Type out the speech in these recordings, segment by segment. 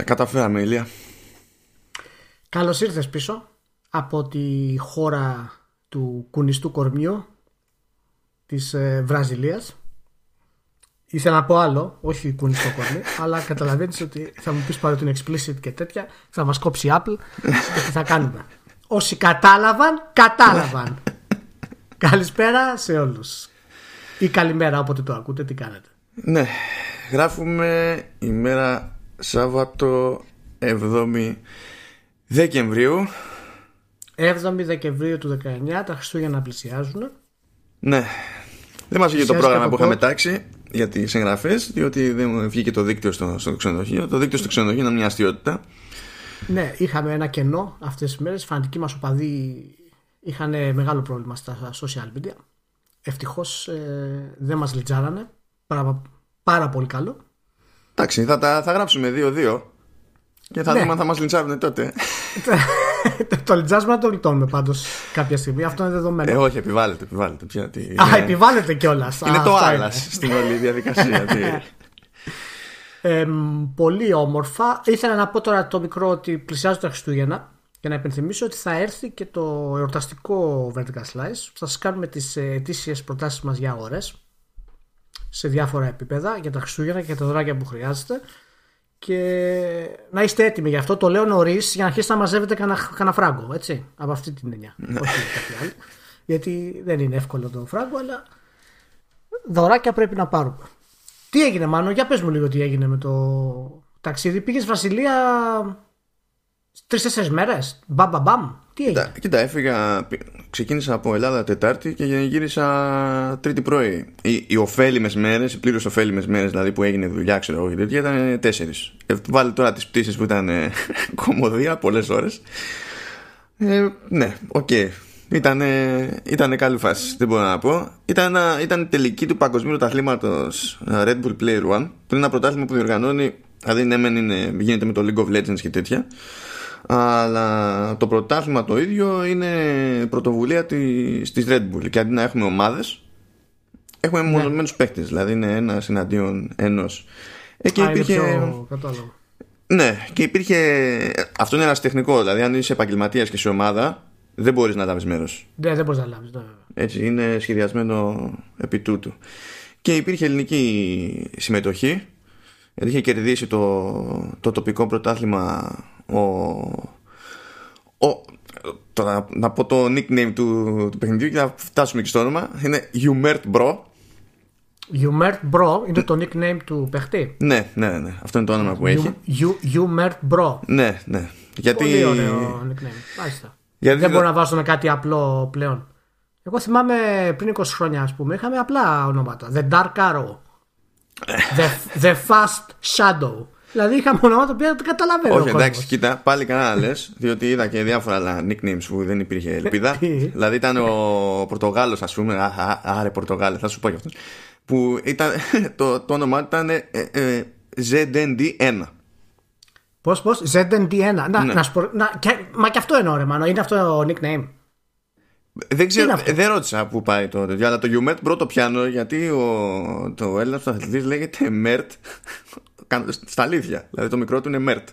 Τα καταφέραμε, Ηλία. Καλώς ήρθες πίσω από τη χώρα του κουνιστού κορμιού της ε, Βραζιλίας. Ήθελα να πω άλλο, όχι κουνιστό κορμί, αλλά καταλαβαίνεις ότι θα μου πεις πάρε την explicit και τέτοια, θα μας κόψει η Apple και τι θα κάνουμε. Όσοι κατάλαβαν, κατάλαβαν. Καλησπέρα σε όλους. Ή καλημέρα όποτε το ακούτε, τι κάνετε. Ναι, γράφουμε ημέρα Σάββατο 7η Δεκεμβρίου. 7η Δεκεμβρίου του 19, τα Χριστούγεννα πλησιάζουν. Ναι, δεν μας βγήκε το Πλησιάζει πρόγραμμα που κάπου είχαμε πρώτο. τάξει για τις εγγραφές διότι δεν μου βγήκε το δίκτυο στο, στο ξενοδοχείο. Το δίκτυο στο ξενοδοχείο είναι μια αστείωτητα. Ναι, είχαμε ένα κενό αυτές τις μέρες. Φανατικοί μας οπαδοί είχαν μεγάλο πρόβλημα στα social media. Ευτυχώς ε, δεν μας λιτζάρανε. Πάρα, πάρα πολύ καλό. Εντάξει, θα, τα, θα γράψουμε 2-2 και θα Ναι. δούμε αν θα μας λιντσάρουν τότε. το λιτζάσμα το γλιτώνουμε πάντως κάποια στιγμή. Αυτό είναι δεδομένο. Ε, όχι, επιβάλλεται, επιβάλλεται. Πια, τι, Α, είναι- επιβάλλεται κιόλας. Είναι το άλλας στην όλη διαδικασία. τι. πολύ όμορφα. Ήθελα να πω τώρα το μικρό ότι πλησιάζουν τα Χριστούγεννα και να υπενθυμίσω ότι θα έρθει και το εορταστικό Vertical Slice. Θα σας κάνουμε τις ε, ετήσιες προτάσεις μας για ώρες σε διάφορα επίπεδα για τα Χριστούγεννα και για τα δωράκια που χρειάζεται. Και να είστε έτοιμοι γι' αυτό. Το λέω νωρίς για να αρχίσετε να μαζεύετε κανένα κανένα φράγκο. Έτσι, από αυτή την έννοια. Όχι κάτι άλλο. Γιατί δεν είναι εύκολο το φράγκο, αλλά δωράκια πρέπει να πάρουμε. Τι έγινε, Μάνο, για πες μου λίγο τι έγινε με το ταξίδι. Πήγες Βασιλεία τρεις-τέσσερις μέρες. Μπαμ, μπαμ, μπαμ. Τι έγινε; Κοίτα, κοίτα, έφυγα, πη- ξεκίνησα από Ελλάδα Τετάρτη και γύρισα Τρίτη πρωί. Οι, οι ωφέλιμες μέρες, οι πλήρως ωφέλιμες μέρες δηλαδή που έγινε δουλειά, ξέρω εγώ και τέτοια, ήταν τέσσερις. Ε, βάλε τώρα τις πτήσεις που ήταν ε, κωμωδία πολλές ώρες. Ε, ναι, οκ. Ήταν, ήταν καλή φάση, δεν μπορώ να πω. Ήταν, ένα- ήταν η τελική του παγκοσμίου πρωταθλήματος Red Bull Player One. Που είναι ένα πρωτάθλημα που διοργανώνει, δηλαδή ναι, μεν είναι, γίνεται με το League of Legends και τέτοια. Αλλά το πρωτάθλημα το ίδιο είναι πρωτοβουλία της, της Red Bull. Και αντί να έχουμε ομάδες, έχουμε Ναι. μονομένους παίκτες. Δηλαδή είναι ένα εναντίον ενός. Εκεί Α, είναι υπήρχε. πιο κατάλαβα. Ναι, και υπήρχε. Αυτό είναι ένας τεχνικός. Δηλαδή, αν είσαι επαγγελματίας και σε ομάδα, δεν μπορείς να λάβεις μέρος. Ναι, δεν μπορείς να λάβεις. ναι, βέβαια. Έτσι, είναι σχεδιασμένο επί τούτου. Και υπήρχε ελληνική συμμετοχή. Γιατί είχε κερδίσει το, το τοπικό πρωτάθλημα ο. ο τώρα, να πω το nickname του, του παιχνιδιού και να φτάσουμε και στο όνομα. Είναι Humert Bro. Humert Bro είναι το nickname του παιχτή. Ναι, ναι, ναι. Αυτό είναι το όνομα που έχει. Humert Bro. Ναι, ναι. Γιατί. Πολύ ωραίο nickname. Μάλιστα. γιατί Δεν μπορώ να βάζω με κάτι απλό πλέον. Εγώ θυμάμαι πριν 20 χρόνια, ας πούμε, είχαμε απλά ονόματα. The Dark Arrow. The, the Fast Shadow. Δηλαδή είχαμε ονόματα που δεν καταλαβαίνω. Όχι, ο εντάξει, κόσμος. κοίτα, πάλι κανένα λες, διότι είδα και διάφορα άλλα nicknames που δεν υπήρχε ελπίδα. Τι; δηλαδή ήταν ο Πορτογάλος, ας πούμε. Α, α, άρε, Πορτογάλε, θα σου πω γι' αυτός. Που ήταν, το, το όνομά του ήταν ε, ε, ZND1. Πώς, πώς, ZND1. Να, Ναι. να σου πω, να, και, μα και αυτό εννοώ, ρε Μάνο. Είναι αυτό το nickname. Δεν ξέρω, είναι αυτό; δεν ρώτησα πού πάει το τέτοιο, αλλά το Umet πρώτο πιάνω γιατί ο, το Έλληνας αθλητή λέγεται Mert. Στα αλήθεια. Δηλαδή το μικρό του είναι Mert.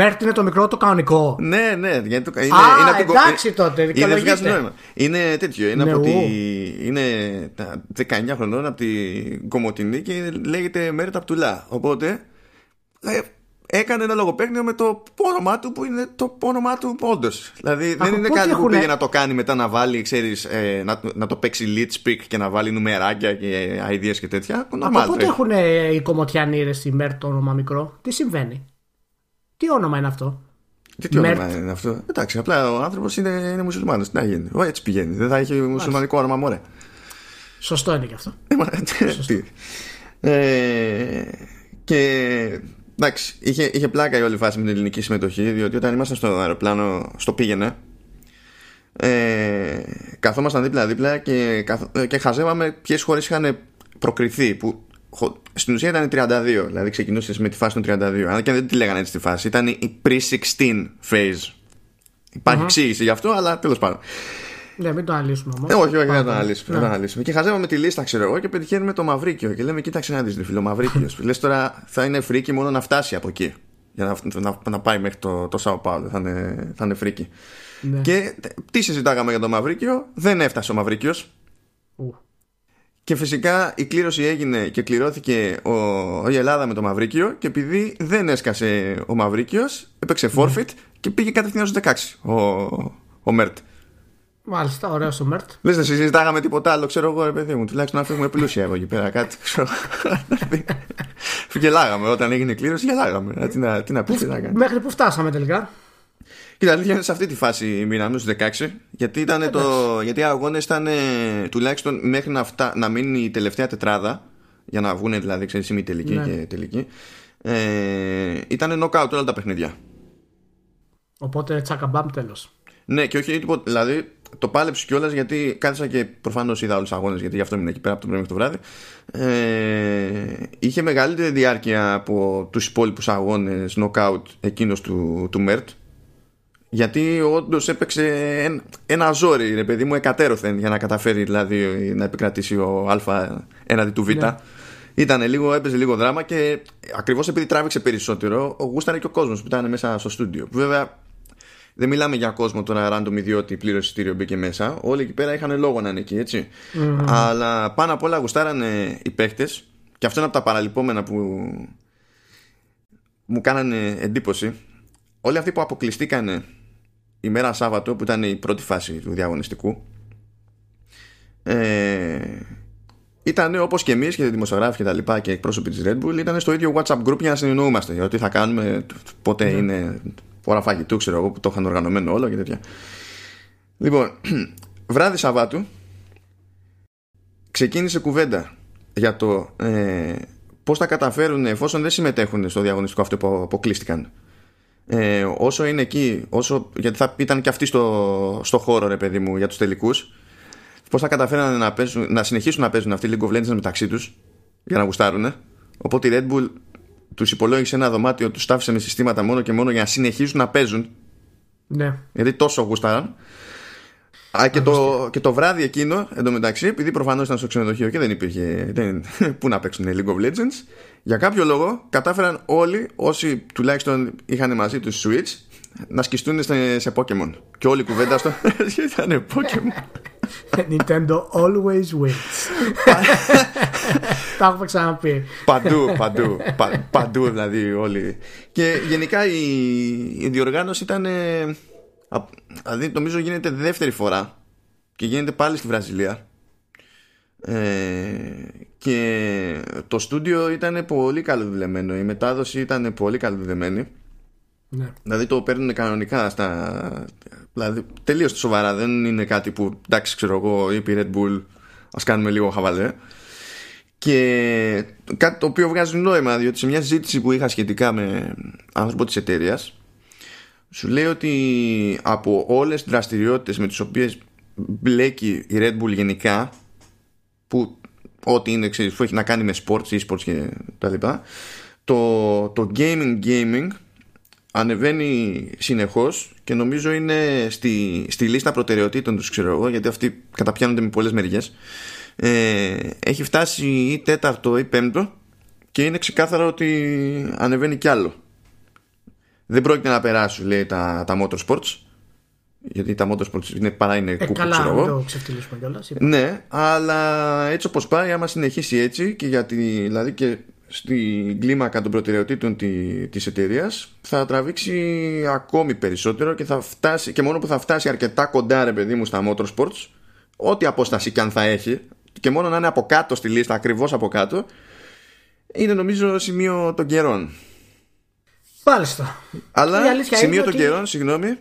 Mert είναι το μικρό, το κανονικό. Ναι, ναι, γιατί το, είναι, Α, είναι από την κο- εντάξει ε, τότε, είναι, δικαιολογείται. βγάζει νόημα. είναι τέτοιο, είναι Ναι, από τη, ου. είναι τα 19 χρονών από την Κομωτινή και λέγεται Μέρτα Απτουλά. Οπότε ε, έκανε ένα λογοπαίγνιο με το όνομά του που είναι το όνομά του όντως. Δηλαδή δεν Από είναι πότε κάτι που έχουνε- πήγε να το κάνει μετά να βάλει, ξέρεις, ε, να, να το παίξει lead speak και να βάλει νουμεράκια και ideas και τέτοια. Από Normal πότε τρέχει. έχουν οι κομμωτιανοί ρε στη Mert το όνομα μικρό; Τι συμβαίνει; Τι όνομα είναι αυτό; Και τι Mert. όνομα είναι αυτό; Εντάξει, απλά ο άνθρωπος είναι, είναι μουσουλμάνος. Τι να γίνει; Ω, έτσι πηγαίνει. Δεν θα έχει μουσουλμανικό όνομα, μωρέ. Σωστό είναι και αυτό. Ε, μα, τι. Ε, και εντάξει, είχε, είχε πλάκα η όλη φάση με την ελληνική συμμετοχή, διότι όταν ήμασταν στο αεροπλάνο, στο πήγαινε, ε, καθόμασταν δίπλα-δίπλα και, καθ- ε, και χαζεύαμε ποιες χώρες είχαν προκριθεί. Που χω- στην ουσία ήταν 32, δηλαδή ξεκινούσες με τη φάση των 32. Αν και δεν τη λέγανε έτσι τη φάση, ήταν η pre-16 phase. Υπάρχει εξήγηση γι' αυτό, αλλά τέλος πάντων. Ναι, μην το αναλύσουμε όμως. Ε, όχι, όχι, δεν το αναλύσουμε. δεν το αναλύσουμε. Και χαζεύαμε τη λίστα, ξέρω εγώ, και πετυχαίνουμε το Μαυρίκιο. Και λέμε, κοίταξε να δεις, φίλο Μαυρίκιος. Λες τώρα θα είναι freaky μόνο να φτάσει από εκεί. για να, να, να πάει μέχρι το, το Σάο Πάολο. Θα είναι, θα είναι freaky. Ναι. Και τι συζητάγαμε για το Μαυρίκιο, δεν έφτασε ο Μαυρίκιος. Ου. Και φυσικά η κλήρωση έγινε και κληρώθηκε ο, η Ελλάδα με το Μαυρίκιο και επειδή δεν έσκασε ο Μαυρίκιος έπαιξε forfeit και πήγε κατευθείαν στους 16 ο, ο Μέρτ. Μάλιστα, ωραίο ο Μέρτ. Λες δεν συζητάγαμε τίποτα άλλο, ξέρω εγώ, ρε παιδί μου. Τουλάχιστον να φύγουμε πλούσια εγώ εκεί πέρα. Κάτι ξέρω. γελάγαμε όταν έγινε η κλήρωση, γελάγαμε. Ε, Τι να, τι να πει, τι να κάνει. Μέχρι που φτάσαμε τελικά; Κοίτα, αλήθεια είναι σε αυτή τη φάση μείναμε στου 16. Γιατί, ήταν το, γιατί οι αγώνες ήταν ε, τουλάχιστον μέχρι να, φτά, να μείνει η τελευταία τετράδα. Για να βγουν δηλαδή, ξέρεις, ημι τελική Ναι. και τελική. Ε, ήταν knockout όλα τα παιχνίδια. Οπότε τσακαμπάμ τέλος. Ναι, και όχι τίποτα. Δηλαδή το πάλεψε κιόλας γιατί κάθισα και προφανώς είδα όλους τους αγώνες γιατί γι' αυτό ήμουν εκεί πέρα από το πρωί μέχρι το βράδυ. Ε, είχε μεγαλύτερη διάρκεια από τους υπόλοιπους αγώνες knockout εκείνος του, του Mert. Γιατί όντως έπαιξε ένα, ένα ζόρι, ρε παιδί μου, εκατέρωθεν για να καταφέρει δηλαδή να επικρατήσει ο Α έναντι του Β. Ναι. Ήτανε λίγο, έπαιζε λίγο δράμα και ακριβώς επειδή τράβηξε περισσότερο, γούστανε και ο κόσμος που ήταν μέσα στο στούντιο. Που βέβαια δεν μιλάμε για κόσμο τώρα random ιδιώτη πλήρωσε εισιτήριο μπήκε μέσα. Όλοι εκεί πέρα είχαν λόγο να είναι εκεί, έτσι. Αλλά πάνω απ' όλα γουστάρανε οι παίχτες. Και αυτό είναι από τα παραλυπόμενα που μου κάνανε εντύπωση. Όλοι αυτοί που αποκλειστήκανε η μέρα Σάββατο, που ήταν η πρώτη φάση του διαγωνιστικού, ε, ήταν όπως και εμείς και οι δημοσιογράφοι και τα λοιπά και εκπρόσωποι της Red Bull, ήταν στο ίδιο WhatsApp group για να συνεννοούμαστε για το τι θα κάνουμε, πότε είναι ώρα φαγητού, ξέρω εγώ, που το είχαν οργανωμένο όλο και τέτοια. Λοιπόν, βράδυ Σαββάτου ξεκίνησε κουβέντα για το ε, πώς θα καταφέρουν εφόσον δεν συμμετέχουν στο διαγωνιστικό αυτό που αποκλείστηκαν. Ε, όσο είναι εκεί, όσο, γιατί θα ήταν και αυτοί στο, στο χώρο, ρε παιδί μου, για τους τελικούς, πώς θα καταφέρουν να, παίζουν, να συνεχίσουν να παίζουν αυτοί League of Legends μεταξύ τους για να γουστάρουν. Οπότε η Red Bull τους υπολόγισε ένα δωμάτιο, τους τάφησε με συστήματα μόνο και μόνο για να συνεχίσουν να παίζουν. Ναι. Γιατί τόσο γούσταραν. Α, και, το, και το βράδυ εκείνο, εντωμεταξύ, επειδή προφανώς ήταν στο ξενοδοχείο και δεν υπήρχε. Δεν, πού να παίξουν League of Legends, για κάποιο λόγο κατάφεραν όλοι όσοι τουλάχιστον είχαν μαζί τους Switch να σκιστούν σε, σε Pokemon. Και όλη η κουβέντα στο ήταν Pokemon. Nintendo always wins. Τα έχουμε ξαναπεί. παντού, παντού. πα- παντού δηλαδή όλοι. Και γενικά η, η διοργάνωση ήταν. ε, α- Δηλαδή νομίζω γίνεται δεύτερη φορά και γίνεται πάλι στη Βραζιλία. Ε, και το στούντιο ήταν πολύ καλοδουλεμένο. Η μετάδοση ήταν πολύ καλοδουλεμένη. Ναι. Δηλαδή το παίρνουν κανονικά στα. Δηλαδή τελείως σοβαρά. Δεν είναι κάτι που εντάξει, ξέρω εγώ, είπε η Red Bull, ας κάνουμε λίγο χαβαλέ. Και κάτι το οποίο βγάζει νόημα, διότι σε μια συζήτηση που είχα σχετικά με άνθρωπο της εταιρείας, σου λέει ότι από όλες τις δραστηριότητες με τις οποίες μπλέκει η Red Bull γενικά, που ό,τι είναι, ξέρεις, που έχει να κάνει με sports, e-sports και τα λοιπά, το, το gaming gaming ανεβαίνει συνεχώς και νομίζω είναι στη, στη λίστα προτεραιοτήτων τους ξέρω εγώ γιατί αυτοί καταπιάνονται με πολλές μεριές ε, έχει φτάσει ή τέταρτο ή πέμπτο και είναι ξεκάθαρο ότι ανεβαίνει κι άλλο δεν πρόκειται να περάσουν λέει τα, τα motorsports γιατί τα motorsports είναι, παρά είναι Ε, κούπο καλά, ξέρω μην εγώ το ξεφτυλίσουμε κιόλας. ναι, αλλά έτσι όπως πάει, άμα συνεχίσει έτσι και γιατί δηλαδή και στην κλίμακα των προτεραιοτήτων τη- της εταιρείας θα τραβήξει ακόμη περισσότερο και θα φτάσει και μόνο που θα φτάσει αρκετά κοντά ρε παιδί μου στα motorsports ό,τι απόσταση και αν θα έχει και μόνο να είναι από κάτω στη λίστα, ακριβώς από κάτω είναι νομίζω σημείο των καιρών Μάλιστα. Η αλλά αλήθεια σημείο είναι των ότι- καιρών, συγγνώμη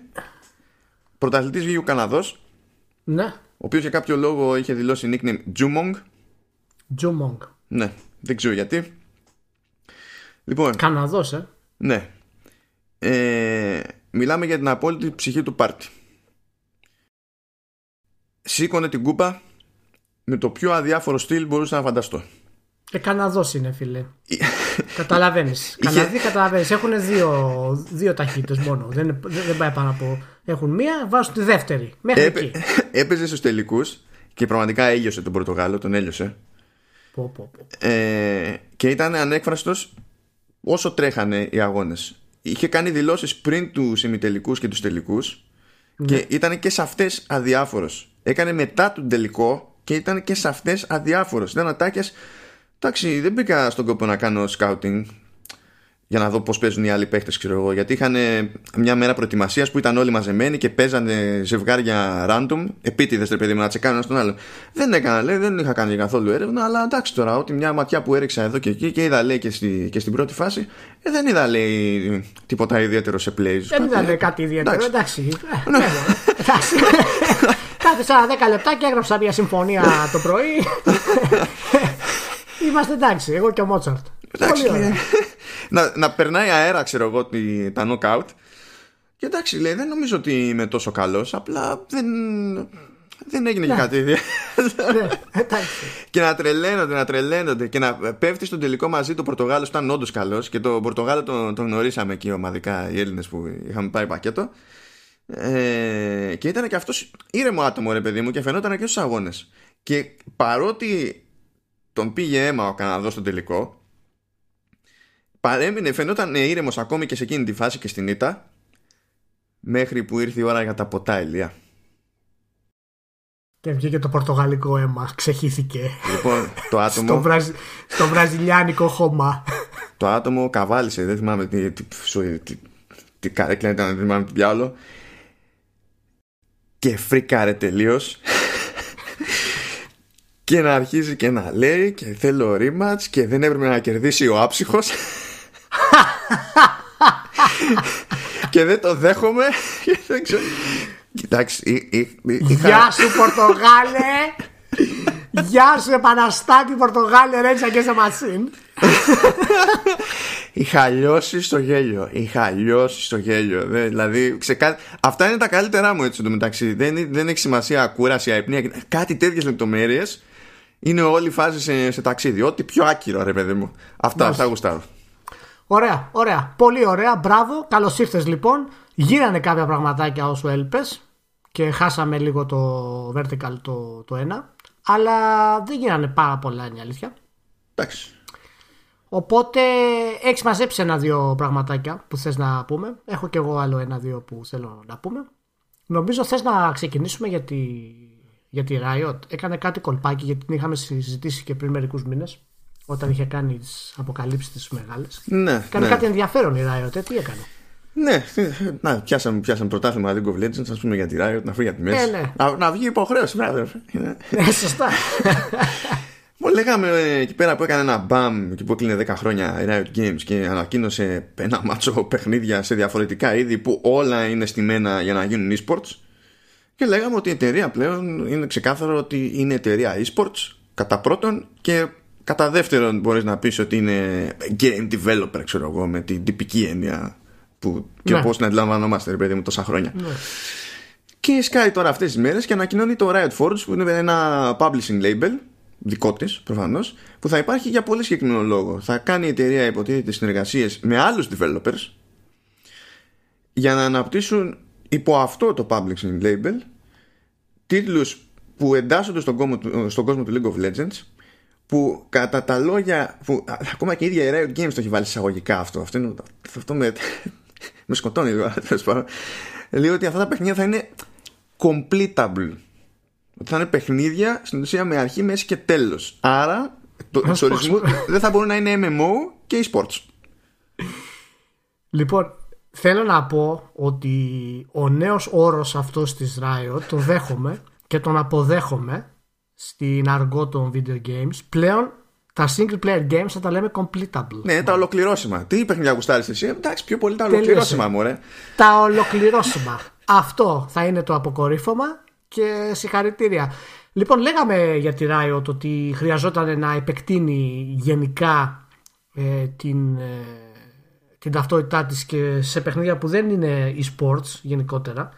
πρωταθλητής βγήκε ο Καναδός Ναι. ο οποίος για κάποιο λόγο είχε δηλώσει nickname Jumong Τζουμόγκ. Ναι, δεν ξέρω γιατί. Λοιπόν, Καναδός, ε. ναι. Ε, μιλάμε για την απόλυτη ψυχή του πάρτι. Σήκωνε την κούπα με το πιο αδιάφορο στυλ μπορούσα να φανταστώ. Ε, Καναδός είναι, φίλε. Καταλαβαίνεις. Είχε- Καναδοί καταλαβαίνεις. Έχουν δύο, δύο ταχύτητες μόνο. Δεν, δεν, δεν πάει πάνω από. Έχουν μία, βάζουν τη δεύτερη. Μέχρι Έπαι, εκεί. έπαιζε στους τελικούς και πραγματικά έλειωσε τον Πορτογάλο, τον έλειωσε. Πω, πω, πω. Ε, και ήταν ανέκφραστος όσο τρέχανε οι αγώνες. είχε κάνει δηλώσεις πριν τους ημιτελικούς και τους τελικούς και Ναι. ήταν και σε αυτές αδιάφορος. Έκανε μετά τον τελικό και ήταν και σε αυτές αδιάφορος. Ήταν ατάκες, εντάξει δεν μπήκα στον κόπο να κάνω σκάουτινγκ για να δω πώς παίζουν οι άλλοι παίχτε, ξέρω εγώ. Γιατί είχαν ε, μια μέρα προετοιμασίας που ήταν όλοι μαζεμένοι και παίζανε ζευγάρια random, επίτηδες ρε παιδί μου, να τσεκάνουν ένα τον άλλο. Δεν έκανα, λέει, δεν είχα κάνει καθόλου έρευνα, αλλά εντάξει τώρα, ότι μια ματιά που έριξα εδώ και εκεί και είδα, λέει, και, στη, και στην πρώτη φάση, ε, δεν είδα, λέει, τίποτα ιδιαίτερο σε plays. Δεν ήταν λέει, κάτι ιδιαίτερο. Εντάξει. Εντάξει. Ε, ναι, εντάξει. Κάθεσα 10 λεπτά και έγραψα μια συμφωνία το πρωί. Είμαστε εντάξει, εγώ και ο Μότσαρτ. Εντάξει, Πολύ ωραία. λέει, να, να περνάει αέρα, ξέρω εγώ, τη- τα knockout. Και εντάξει, λέει, δεν νομίζω ότι είμαι τόσο καλός. Απλά δεν, δεν έγινε και κάτι ιδιαίτερο. Ναι, Εντάξει. και να τρελαίνονται, να τρελαίνονται και να πέφτει στον τελικό μαζί το Πορτογάλο που ήταν όντως καλός και το Πορτογάλο τον, τον γνωρίσαμε εκεί ομαδικά οι Έλληνες που είχαμε πάρει πακέτο. Ε, και ήταν και αυτός ήρεμο άτομο, ρε παιδί μου, και φαινόταν και στους αγώνες. Και παρότι τον πήγε αίμα ο Καναδός στον τελικό, παρέμεινε, φαινόταν ήρεμος ακόμη και σε εκείνη τη φάση και στην ήττα, μέχρι που ήρθε η ώρα για τα ποτά, Ηλία. Και βγήκε το πορτογαλικό αίμα, ξεχύθηκε. Λοιπόν, το άτομο. Στο, βραζ... στο βραζιλιάνικο χώμα. το άτομο καβάλισε, δεν θυμάμαι τι, τι, τι, τι, τι καρέκλα ήταν, δεν θυμάμαι τι διάλογο. Και φρίκαρε τελείως. και να αρχίζει και να λέει και θέλω rematch και δεν έπρεπε να κερδίσει ο άψυχος και δεν το δέχομαι και δεν ξέρω. Κοιτάξτε, εί- εί- εί- είχα- Γεια σου Πορτογάλε! Γεια σου Επαναστάτη Πορτογάλε Ρέτσα και σε Μασίν. Είχα λιώσει στο γέλιο. Είχα λιώσει στο γέλιο. Δεν, δηλαδή, ξεκα... αυτά είναι τα καλύτερά μου έτσι εντωμεταξύ. Δεν, δεν έχει σημασία κούραση, αϊπνία. και- Κάτι τέτοιες λεπτομέρειες είναι όλη η φάση σε, σε ταξίδι. Ό,τι πιο άκυρο, ρε παιδί μου. Αυτά, αυτά γουστάρω. Ωραία, ωραία. Πολύ ωραία. Μπράβο. Καλώς ήρθες λοιπόν. Γύρανε κάποια πραγματάκια όσο έλειπε και χάσαμε λίγο το vertical το, το ένα. Αλλά δεν γίνανε πάρα πολλά είναι η αλήθεια. Εντάξει. Οπότε έχεις μαζέψει ένα-δύο πραγματάκια που θες να πούμε. Έχω κι εγώ άλλο ένα-δύο που θέλω να πούμε. Νομίζω θες να ξεκινήσουμε για τη, για τη Riot. Έκανε κάτι κολπάκι γιατί την είχαμε συζητήσει και πριν μερικούς μήνες όταν είχε κάνει τις αποκαλύψεις τις μεγάλες. Ναι, Κάνει ναι. κάτι ενδιαφέρον η Riot, ε, τι έκανε; Ναι, να, πιάσαμε, πιάσαμε πρωτάθλημα League of Legends, ας πούμε για τη Riot, να φύγει για τη μέση. ναι. Να, να βγει υποχρέωση, βέβαια. Ναι, σωστά. Μου λέγαμε ε, εκεί πέρα που έκανε ένα μπαμ και που έκλεινε 10 χρόνια η Riot Games και ανακοίνωσε ένα μάτσο παιχνίδια σε διαφορετικά είδη που όλα είναι στημένα για να γίνουν esports. Και λέγαμε ότι η εταιρεία πλέον είναι ξεκάθαρο ότι είναι εταιρεία esports κατά πρώτον και κατά δεύτερον μπορείς να πεις ότι είναι game developer ξέρω εγώ με την τυπική έννοια που και Ναι. πώς την αντιλαμβανόμαστε ρε παιδί μου τόσα χρόνια. Και σκάει τώρα αυτές τις μέρες και ανακοινώνει το Riot Forge που είναι ένα publishing label δικό της προφανώς που θα υπάρχει για πολύ συγκεκριμένο λόγο. Θα κάνει η εταιρεία υποτίθεται συνεργασίες με άλλους developers για να αναπτύσσουν υπό αυτό το publishing label τίτλους που εντάσσονται στον κόσμο, του- στον κόσμο του League of Legends που κατά τα λόγια που α, ακόμα και η ίδια η Riot Games το έχει βάλει εισαγωγικά αυτό αυτό, είναι, αυτό με, με σκοτώνει λίγο τέλος πάντων. λέει ότι αυτά τα παιχνίδια θα είναι completable ότι θα είναι παιχνίδια στην ουσία με αρχή, μέση και τέλος άρα το, Να του σου πω, ορισμού δεν θα μπορούν να είναι MMO και e-sports λοιπόν, θέλω να πω ότι ο νέος όρος αυτός της Riot τον δέχομαι και τον αποδέχομαι στην αργό των video games. Πλέον τα single player games θα τα λέμε completable. ναι τα ολοκληρώσιμα τι παιχνίδια γουστάρεις εσύ; Εντάξει πιο πολύ τα Τελείωσε. ολοκληρώσιμα μωρέ τα ολοκληρώσιμα. Αυτό θα είναι το αποκορύφωμα και συγχαρητήρια. Λοιπόν, λέγαμε για τη Riot ότι χρειαζόταν να επεκτείνει γενικά ε, την, ε, την ταυτότητά της και σε παιχνίδια που δεν είναι e-sports γενικότερα.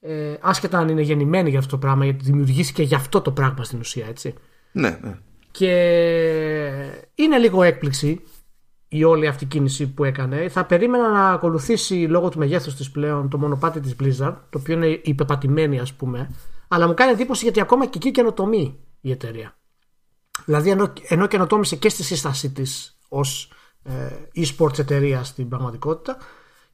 Ε, άσχετα αν είναι γεννημένη για αυτό το πράγμα, γιατί δημιουργήθηκε για αυτό το πράγμα στην ουσία, έτσι. ναι, ναι. Και είναι λίγο έκπληξη η όλη αυτή κίνηση που έκανε. Θα περίμενα να ακολουθήσει λόγω του μεγέθους της πλέον το μονοπάτι της Blizzard, το οποίο είναι υπεπατημένη ας πούμε, αλλά μου κάνει εντύπωση γιατί ακόμα και εκεί καινοτομεί η εταιρεία. Δηλαδή ενώ, ενώ καινοτόμησε και στη σύστασή της ως ε, e-sports εταιρεία στην πραγματικότητα,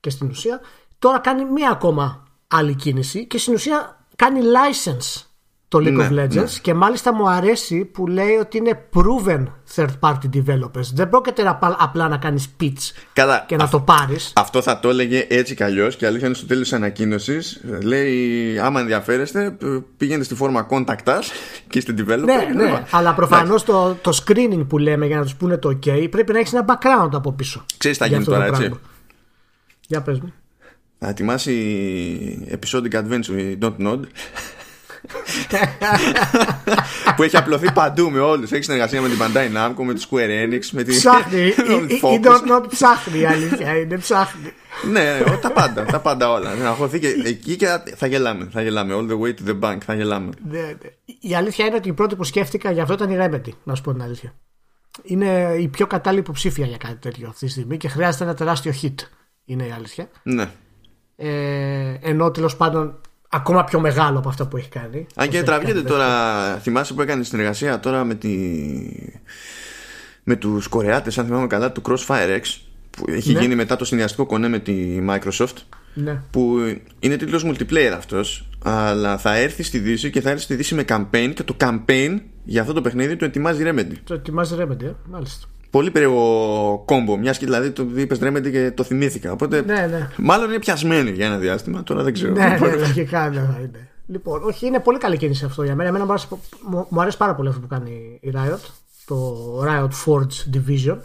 και στην ουσία. Τώρα κάνει μία ακόμα άλλη κίνηση και στην ουσία κάνει license το League Ναι, of Legends ναι. και μάλιστα μου αρέσει που λέει ότι είναι proven third party developers. Δεν πρόκειται να πα- απλά να κάνεις pitch Καλά, και να αυ- το πάρεις. Αυτό θα το έλεγε έτσι κι αλλιώς και αλήθεια είναι στο τέλος της ανακοίνωσης. Λέει, άμα ενδιαφέρεστε, π- πηγαίνετε στη φόρμα contact us και είστε developer. Ναι, ναι, αλλά προφανώς το, το screening που λέμε για να τους πούνε το OK πρέπει να έχεις ένα background από πίσω. Ξέρεις τι θα για γίνει αυτό το τώρα, έτσι; πράγμα. Για πες μου. Θα ετοιμάσει episodic adventure η Don't Nod που έχει απλωθεί παντού με όλους Έχει συνεργασία με την Bandai Namco, με τη Square Enix με τη Ψάχνει. Η- με η- τον η Focus. Don't Not ψάχνει η αλήθεια είναι. Ψάχνει. Ναι, ναι, τα πάντα, τα πάντα όλα Να χωθεί και εκεί και θα γελάμε Θα γελάμε, all the way to the bank Θα γελάμε Ναι, ναι. Η αλήθεια είναι ότι η πρώτη που σκέφτηκα για αυτό ήταν η Remedy, να σου πω την αλήθεια. Είναι η πιο κατάλληλη υποψήφια για κάτι τέτοιο αυτή τη στιγμή και χρειάζεται ένα τεράστιο hit. Είναι η αλήθεια. Ναι Ε, ενώ τέλος πάντων ακόμα πιο μεγάλο από αυτό που έχει κάνει. Αν Όπως και έχει τραβιέται κάνει τώρα, θυμάσαι που έκανε συνεργασία τώρα με, τη... με τους Κορεάτες, αν θυμάμαι καλά, του Crossfire X που έχει Ναι. γίνει μετά το συνδυαστικό κονέ με τη Microsoft Ναι. που είναι τίτλος multiplayer αυτός αλλά θα έρθει στη Δύση και θα έρθει στη Δύση με campaign και το campaign για αυτό το παιχνίδι το ετοιμάζει Remedy. Το ετοιμάζει Remedy, ε, μάλιστα. Πολύ περίεργο κόμπο, μιας και δηλαδή το είπες Remedy και το θυμήθηκα. Οπότε Ναι, ναι. μάλλον είναι πιασμένοι για ένα διάστημα, τώρα δεν ξέρω. Ναι, ναι, λογικά ναι, θα είναι. Λοιπόν, όχι, είναι πολύ καλή κίνηση αυτό για μένα. Εμένα μου αρέσει, μου- μου αρέσει πάρα πολύ αυτό που κάνει η Riot, το Riot Forge Division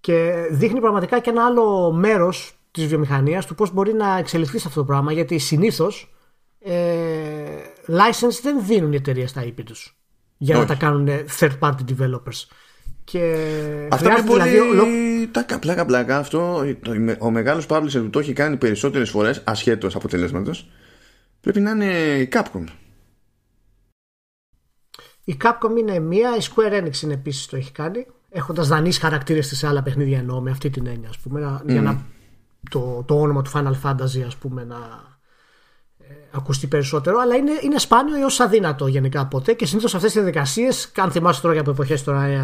και δείχνει πραγματικά και ένα άλλο μέρος της βιομηχανίας του πώς μπορεί να εξελιχθεί σε αυτό το πράγμα. Γιατί συνήθως ε, license δεν δίνουν οι εταιρείες στα IP τους για να Όχι. τα κάνουν third party developers. Και Αυτά είναι χρειάζεται πολύ. δηλαδή ολο- Τα πλάκα πλάκα. Αυτό το- ο μεγάλος publisher που το έχει κάνει περισσότερες φορές ασχέτως αποτελέσματος πρέπει να είναι η Capcom. Η Capcom είναι μία, η Square Enix είναι επίσης το έχει κάνει. Έχοντας δανείσει χαρακτήρες της σε άλλα παιχνίδια εννοώ με αυτή την έννοια, ας πούμε. να- Για να το, το όνομα του Final Fantasy, ας πούμε, να ε, ακουστεί περισσότερο. Αλλά είναι, είναι σπάνιο έως αδύνατο γενικά ποτέ. Και συνήθως αυτές τι διαδικασίες, αν θυμάσαι τώρα για από εποχές τώρα ε,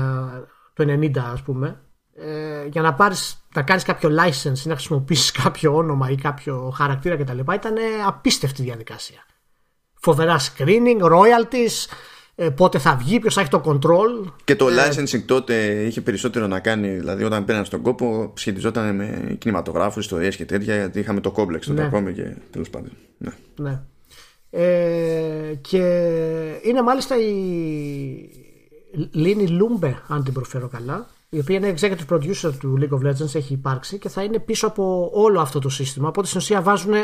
το 90, ας πούμε, ε, για να πάρεις, να κάνεις κάποιο license ή να χρησιμοποιήσεις κάποιο όνομα ή κάποιο χαρακτήρα κτλ. ήταν ε, απίστευτη διαδικασία. Φοβερά screening, royalties, ε, πότε θα βγει, ποιος θα έχει το control. Και το licensing τότε είχε περισσότερο να κάνει, δηλαδή όταν πέραν στον κόπο, σχετιζόταν με κινηματογράφους, ιστορίες και τέτοια, γιατί είχαμε το κόμπλεξ τότε Ναι. ακόμη και τέλος πάντων. Ναι. Ναι. Ε, και είναι μάλιστα η Λίνι Λούμπε, αν την προφέρω καλά, η οποία είναι executive producer του League of Legends, έχει υπάρξει και θα είναι πίσω από όλο αυτό το σύστημα. Οπότε στην ουσία βάζουν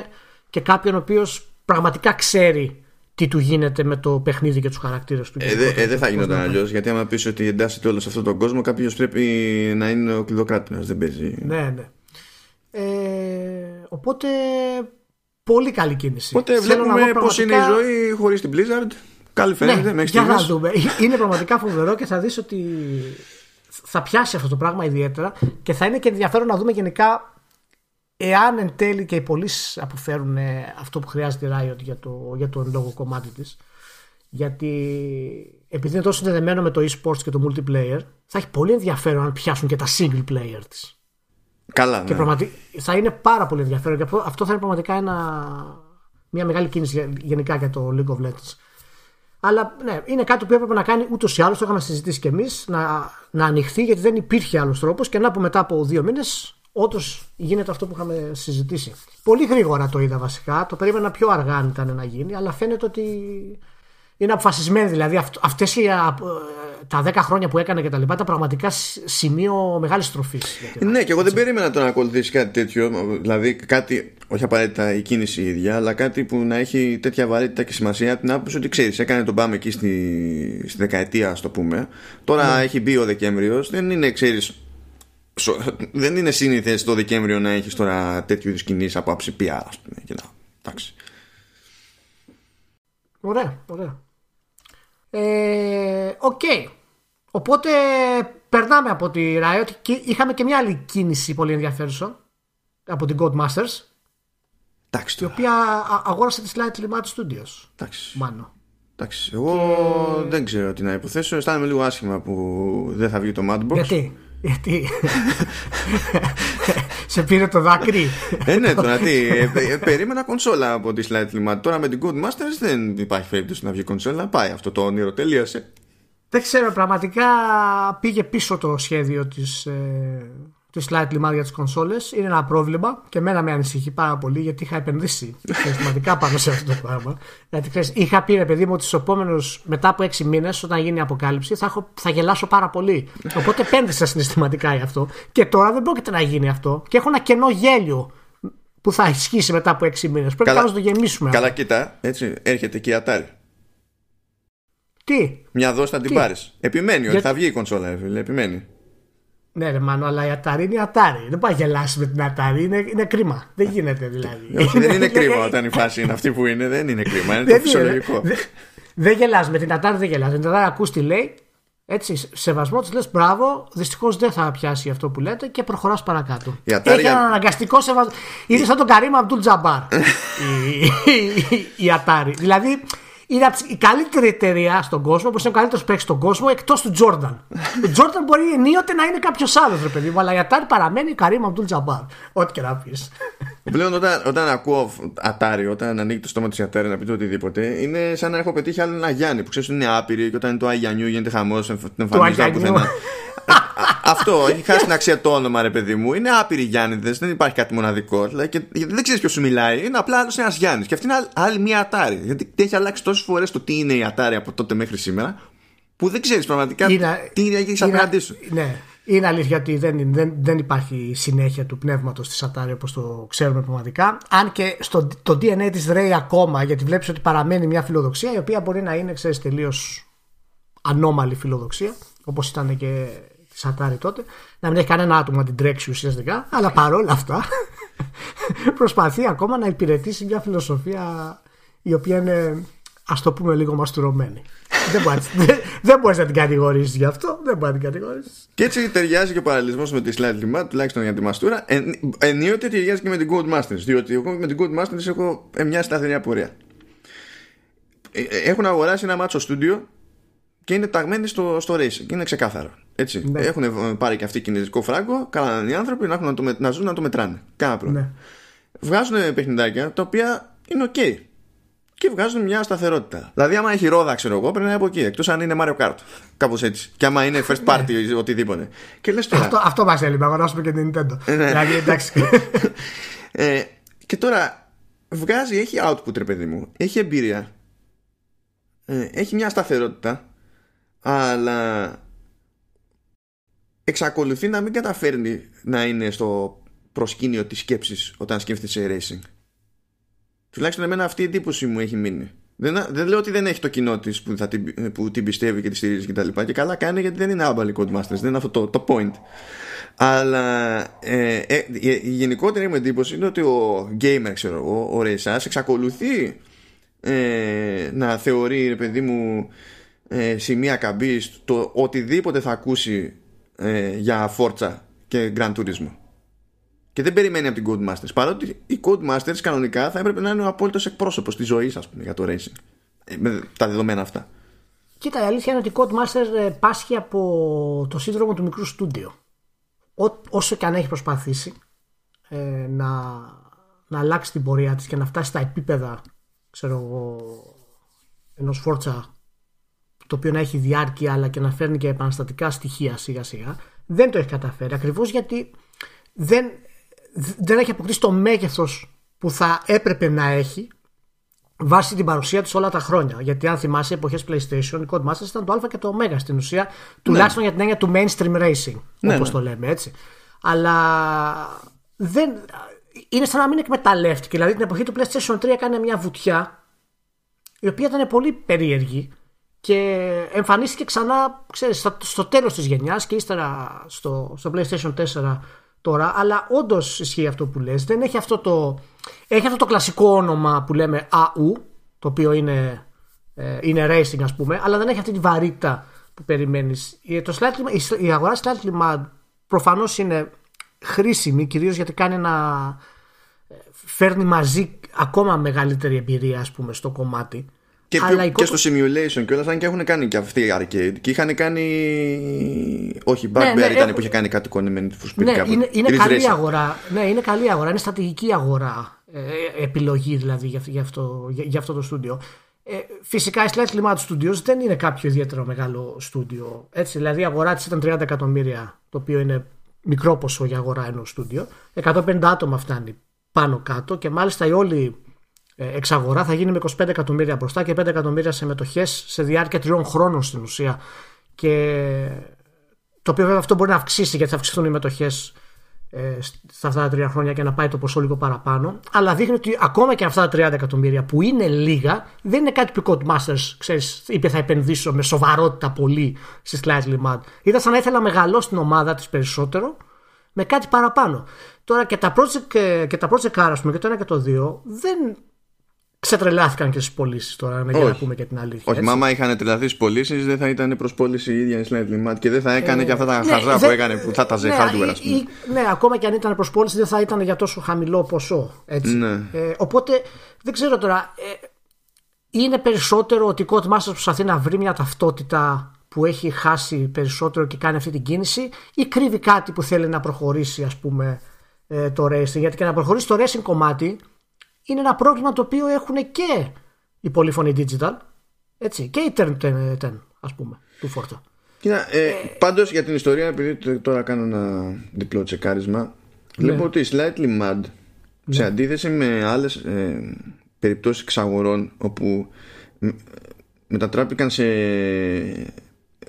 και κάποιον ο οποίος πραγματικά ξέρει τι του γίνεται με το παιχνίδι και τους χαρακτήρες του. Ε, δε- ε, δεν θα γινόταν αλλιώς, γιατί άμα πεις ότι εντάσσεται όλο σε αυτόν τον κόσμο, κάποιος πρέπει να είναι ο κλειδοκράτορας. Δεν παίζει. Ναι, ναι. Ε, οπότε πολύ καλή κίνηση. Οπότε Θέλω να βλέπουμε δω πώς είναι η πραγματικά- ζωή χωρίς την Blizzard. Καλή φαίνεται ναι, μέχρι για να στιγμής. δούμε. Είναι πραγματικά φοβερό και θα δεις ότι θα πιάσει αυτό το πράγμα ιδιαίτερα και θα είναι και ενδιαφέρον να δούμε γενικά εάν εν τέλει και οι πωλήσεις αποφέρουν ε, αυτό που χρειάζεται η Riot για το, για το εν λόγω κομμάτι της γιατί επειδή είναι τόσο συνδεδεμένο με το e-sports και το multiplayer θα έχει πολύ ενδιαφέρον αν πιάσουν και τα single player της Καλά, και ναι. πραγματι... θα είναι πάρα πολύ ενδιαφέρον και αυτό, αυτό θα είναι πραγματικά ένα... μια μεγάλη κίνηση για- γενικά για το League of Legends. Αλλά ναι, είναι κάτι που έπρεπε να κάνει ούτως ή άλλως. Το είχαμε συζητήσει κι εμείς να, να ανοιχθεί γιατί δεν υπήρχε άλλος τρόπος. Και να που μετά από δύο μήνες όντως γίνεται αυτό που είχαμε συζητήσει. Πολύ γρήγορα το είδα βασικά. Το περίμενα πιο αργά αν ήταν να γίνει. Αλλά φαίνεται ότι είναι αποφασισμένοι. Δηλαδή αυτ, αυτές οι, α, ε, τα 10 χρόνια που έκανε και τα λοιπά ήταν πραγματικά σ- σημείο μεγάλης τροφής. Ναι, και εγώ δεν περίμενα το να ακολουθήσει κάτι τέτοιο. Δηλαδή, κάτι, όχι απαραίτητα η κίνηση η ίδια, αλλά κάτι που να έχει τέτοια βαρύτητα και σημασία. Την άποψη ότι ξέρεις, έκανε τον πάμε εκεί στη, στη δεκαετία, ας το πούμε. Τώρα έχει μπει ο Δεκέμβριος. Δεν είναι, ξέρεις, δεν είναι σύνηθε το Δεκέμβριο να έχεις τώρα τέτοιου είδους κινήσεις από άψη PR, ας πούμε. Και να, εντάξει. Ωραία, ωραία. Ε, Οκ. Οπότε περνάμε από τη Riot και είχαμε και μια άλλη κίνηση πολύ ενδιαφέρουσα από την Codemasters Εντάξει η τώρα. οποία α- αγόρασε τη Slightly Mad Studios. Εντάξει. Μάνο. Εντάξει. Εγώ δεν ξέρω τι να υποθέσω. Αισθάνομαι λίγο άσχημα που δεν θα βγει το Madbox. Γιατί; Γιατί; σε πήρε το δάκρυ. ε, ναι, τώρα τι. Ε, ε, περίμενα κονσόλα από τη Slightly Mad. Τώρα με την Codemasters δεν υπάρχει περίπτωση να βγει κονσόλα. Πάει αυτό το όνειρο, τελείωσε. Δεν ξέρω, πραγματικά πήγε πίσω το σχέδιο της, ε, τη slightly mad για τις κονσόλες. Είναι ένα πρόβλημα και εμένα με ανησυχεί πάρα πολύ γιατί είχα επενδύσει συναισθηματικά πάνω σε αυτό το πράγμα. Γιατί ξέρεις, είχα πει ρε παιδί μου ότι στους επόμενους μετά από έξι μήνες, όταν γίνει η αποκάλυψη, θα, έχω, θα γελάσω πάρα πολύ. Οπότε επένδυσα συναισθηματικά για αυτό και τώρα δεν πρόκειται να γίνει αυτό. Και έχω ένα κενό γέλιο που θα ισχύσει μετά από έξι μήνες. Πρέπει να το γεμίσουμε. Καλά, κοίτα, έτσι έρχεται και η Atari. Τι; Μια δόση θα την πάρεις. Επιμένει ότι θα βγει η κονσόλα, Επιμένει. Ναι, ρε Μάνο, αλλά η Atari είναι η Atari. Δεν πάει να γελάσει με την Atari. Είναι, είναι κρίμα. Δεν γίνεται δηλαδή. Όχι, δεν είναι κρίμα όταν η φάση είναι αυτή που είναι. Δεν είναι κρίμα. Είναι το φυσιολογικό. Δεν δε γελάς με την Atari, δεν γελάς. Με την Atari ακούς τι λέει. Έτσι, σεβασμό της λες μπράβο, δυστυχώς δεν θα πιάσει αυτό που λέτε και προχωράς παρακάτω. Η Atari Έχει έναν αναγκαστικό σεβασμό. Είναι σαν τον Καρύμα Αμπτούλ Τζαμπάρ η, η, η Atari. Δηλαδή, είναι η καλύτερη εταιρεία στον κόσμο, όπως είναι ο καλύτερος παίκτης στον κόσμο, εκτός του Τζόρνταν. ο Τζόρνταν μπορεί ενίοτε να είναι κάποιος άλλος, ρε παιδί μου, αλλά η Atari παραμένει η Καρύμ Αμπτούλ Τζαμπάρ. Ό,τι και να πεις. Πλέον όταν, όταν ακούω Atari, όταν ανοίγει το στόμα της Atari να πει το οτιδήποτε, είναι σαν να έχω πετύχει άλλο ένα Γιάννη που ξέρεις ότι είναι άπειρη και όταν είναι το Αγιανιού γίνεται χαμός, εμφανίζεται πουθενά. Αυτό έχει χάσει την αξία το όνομα, ρε παιδί μου. Είναι άπειροι Γιάννηδες, δεν υπάρχει κάτι μοναδικό. Δηλαδή, και δεν ξέρεις ποιος σου μιλάει. Είναι απλά άλλος ένας Γιάννης. Και αυτή είναι άλλη μία Ατάρη. Γιατί έχει αλλάξει τόσες φορές το τι είναι η Ατάρη από τότε μέχρι σήμερα, που δεν ξέρεις πραγματικά είναι, τι έχει απέναντί σου. Ναι. Είναι αλήθεια ότι δεν, δεν, δεν υπάρχει συνέχεια του πνεύματος της Atari όπως το ξέρουμε πραγματικά. Αν και στο, το DNA της ρέει ακόμα, γιατί βλέπεις ότι παραμένει μια φιλοδοξία η οποία μπορεί να είναι, ξέρεις, τελείως ανώμαλη φιλοδοξία, όπως ήταν και της Atari τότε, να μην έχει κανένα άτομο να την τρέξει ουσιαστικά, αλλά παρόλα αυτά προσπαθεί ακόμα να υπηρετήσει μια φιλοσοφία η οποία είναι ας το πούμε λίγο μαστουρωμένη. Δεν μπορεί δεν μπορείς να την κατηγορήσεις γι' αυτό. Δεν μπορεί να την κατηγορήσεις. Και έτσι ταιριάζει και ο παραλληλισμός με τη Slightly Mad, τουλάχιστον για τη μαστούρα. Εν, ενίοτε ταιριάζει και με την Masters Διότι εγώ με την Masters έχω μια σταθερή απορία. Ε, ε, έχουν αγοράσει ένα μάτσο στούντιο και είναι ταγμένοι στο, στο racing. Είναι ξεκάθαρο. Έτσι. Ναι. Έχουν πάρει και αυτοί κινέζικο φράγκο, κάνανε οι άνθρωποι να, έχουν να, το, να ζουν να το μετράνε. Κάνα πρόβλημα. Ναι. Βγάζουν παιχνιδάκια τα οποία είναι ok. Και βγάζουν μια σταθερότητα. Δηλαδή, άμα έχει ρόδα, ξέρω εγώ, πρέπει να είναι από εκεί. Εκτός αν είναι Mario Kart. Κάπως έτσι. Και άμα είναι first party ή ναι. οτιδήποτε. Και λες τώρα. Αυτό, αυτό μας έλειπε. Αγοράσουμε και την Nintendo. Ναι. δηλαδή, εντάξει. ε, και τώρα βγάζει, έχει output, ρε παιδί μου. Έχει εμπειρία. Ε, έχει μια σταθερότητα αλλά εξακολουθεί να μην καταφέρνει να είναι στο προσκήνιο της σκέψης όταν σκέφτεται σε racing. Τουλάχιστον εμένα αυτή η εντύπωση μου έχει μείνει. Δεν, δεν λέω ότι δεν έχει το κοινό της που, την, που την πιστεύει και τη στηρίζει κτλ. Και, και καλά κάνει γιατί δεν είναι άμπαλοι Codemasters, δεν είναι αυτό το, το point. Αλλά ε, ε, η γενικότερη μου εντύπωση είναι ότι ο gamer, ξέρω εγώ, ο Ray εξακολουθεί ε, να θεωρεί, ρε παιδί μου, ε, σημεία καμπής το οτιδήποτε θα ακούσει ε, για Forza και Grand Turismo. Και δεν περιμένει από την Codemasters. Παρότι οι Codemasters κανονικά θα έπρεπε να είναι ο απόλυτος εκπρόσωπος της ζωής, ας πούμε, για το racing. Ε, με τα δεδομένα αυτά. Κοίτα, η αλήθεια είναι ότι η Codemasters ε, πάσχει από το σύνδρομο του μικρού στούντιο. όσο και αν έχει προσπαθήσει ε, να, να αλλάξει την πορεία της και να φτάσει στα επίπεδα ξέρω εγώ, ενός Forza το οποίο να έχει διάρκεια αλλά και να φέρνει και επαναστατικά στοιχεία σιγά σιγά δεν το έχει καταφέρει ακριβώς γιατί δεν, δεν έχει αποκτήσει το μέγεθος που θα έπρεπε να έχει βάσει την παρουσία της όλα τα χρόνια. Γιατί αν θυμάσαι εποχές PlayStation, η Codemasters ήταν το Α και το Ω στην ουσία, τουλάχιστον ναι. για την έννοια του mainstream racing, ναι, όπως ναι. το λέμε έτσι. Αλλά δεν, είναι σαν να μην εκμεταλλεύτηκε. Δηλαδή την εποχή του PlayStation 3 έκανε μια βουτιά η οποία ήταν πολύ περίεργη και εμφανίστηκε ξανά ξέρεις, στο τέλος της γενιάς και ύστερα στο, στο PlayStation 4 τώρα αλλά όντως ισχύει αυτό που λες. Δεν έχει αυτό το, έχει αυτό το κλασικό όνομα που λέμε AU το οποίο είναι, ε, είναι racing ας πούμε αλλά δεν έχει αυτή τη βαρύτητα που περιμένεις. Το slightly, η αγορά Slightly Mad προφανώς είναι χρήσιμη κυρίως γιατί κάνει ένα φέρνει μαζί ακόμα μεγαλύτερη εμπειρία ας πούμε στο κομμάτι Και, πιο, και στο simulation και όλα, αν και έχουν κάνει και αυτοί arcade. Και είχαν κάνει. Όχι, Bugbear ναι, ναι, ήταν που είχε κάνει κάτι κονεμένο του σπίτι ναι, Είναι, είναι καλή αγορά. Ναι, είναι καλή αγορά. Είναι στρατηγική αγορά. Ε, επιλογή δηλαδή για, για, αυτό, για, για αυτό το στούντιο. Ε, φυσικά η Slightly Mad Studios δεν είναι κάποιο ιδιαίτερο μεγάλο στούντιο. Έτσι, δηλαδή η αγορά της ήταν 30 εκατομμύρια, το οποίο είναι μικρό ποσό για αγορά ενός στούντιο. 150 άτομα φτάνει πάνω κάτω και μάλιστα η όλη ε, εξαγορά θα γίνει με 25 εκατομμύρια μπροστά και 5 εκατομμύρια σε μετοχές σε διάρκεια τριών χρόνων στην ουσία. Και το οποίο βέβαια αυτό μπορεί να αυξήσει γιατί θα αυξηθούν οι μετοχές ε, στα αυτά τα τρία χρόνια και να πάει το ποσό λίγο παραπάνω. Αλλά δείχνει ότι ακόμα και αυτά τα 30 εκατομμύρια που είναι λίγα, δεν είναι κάτι που οι Masters ξέρεις, είπε θα επενδύσω με σοβαρότητα πολύ στη Slightly Mad. Ήταν σαν να ήθελα να μεγαλώσει την ομάδα της περισσότερο με κάτι παραπάνω. Τώρα και τα project, ε, και τα project car, πούμε, και το ένα και το δύο, δεν ξετρελάθηκαν και στις πωλήσεις τώρα, για να πούμε και την αλήθεια. Όχι, μάμα είχαν τρελαθεί στις πωλήσεις, δεν θα ήταν προ πώληση η ίδια η Slightly Mad και δεν θα έκανε ε, και αυτά τα ναι, χαζά που έκανε που θα τα ναι, hardware, ας πούμε. ναι, ακόμα και αν ήταν προ πώληση, δεν θα ήταν για τόσο χαμηλό ποσό. Έτσι. Ναι. Ε, οπότε δεν ξέρω τώρα. Ε, είναι περισσότερο ότι η Codemasters προσπαθεί να βρει μια ταυτότητα που έχει χάσει περισσότερο και κάνει αυτή την κίνηση ή κρύβει κάτι που θέλει να προχωρήσει ας πούμε ε, το racing; Γιατί και να προχωρήσει το racing κομμάτι είναι ένα πρόβλημα το οποίο έχουν και η πολύφωνη digital έτσι, και η Turn 10 ας πούμε του Forza. Κοίτα, ε, ε, πάντως για την ιστορία επειδή τώρα κάνω ένα διπλό τσεκάρισμα βλέπω ναι. ότι slightly mad ναι. σε αντίθεση με άλλες ε, περιπτώσεις εξαγορών όπου μετατράπηκαν σε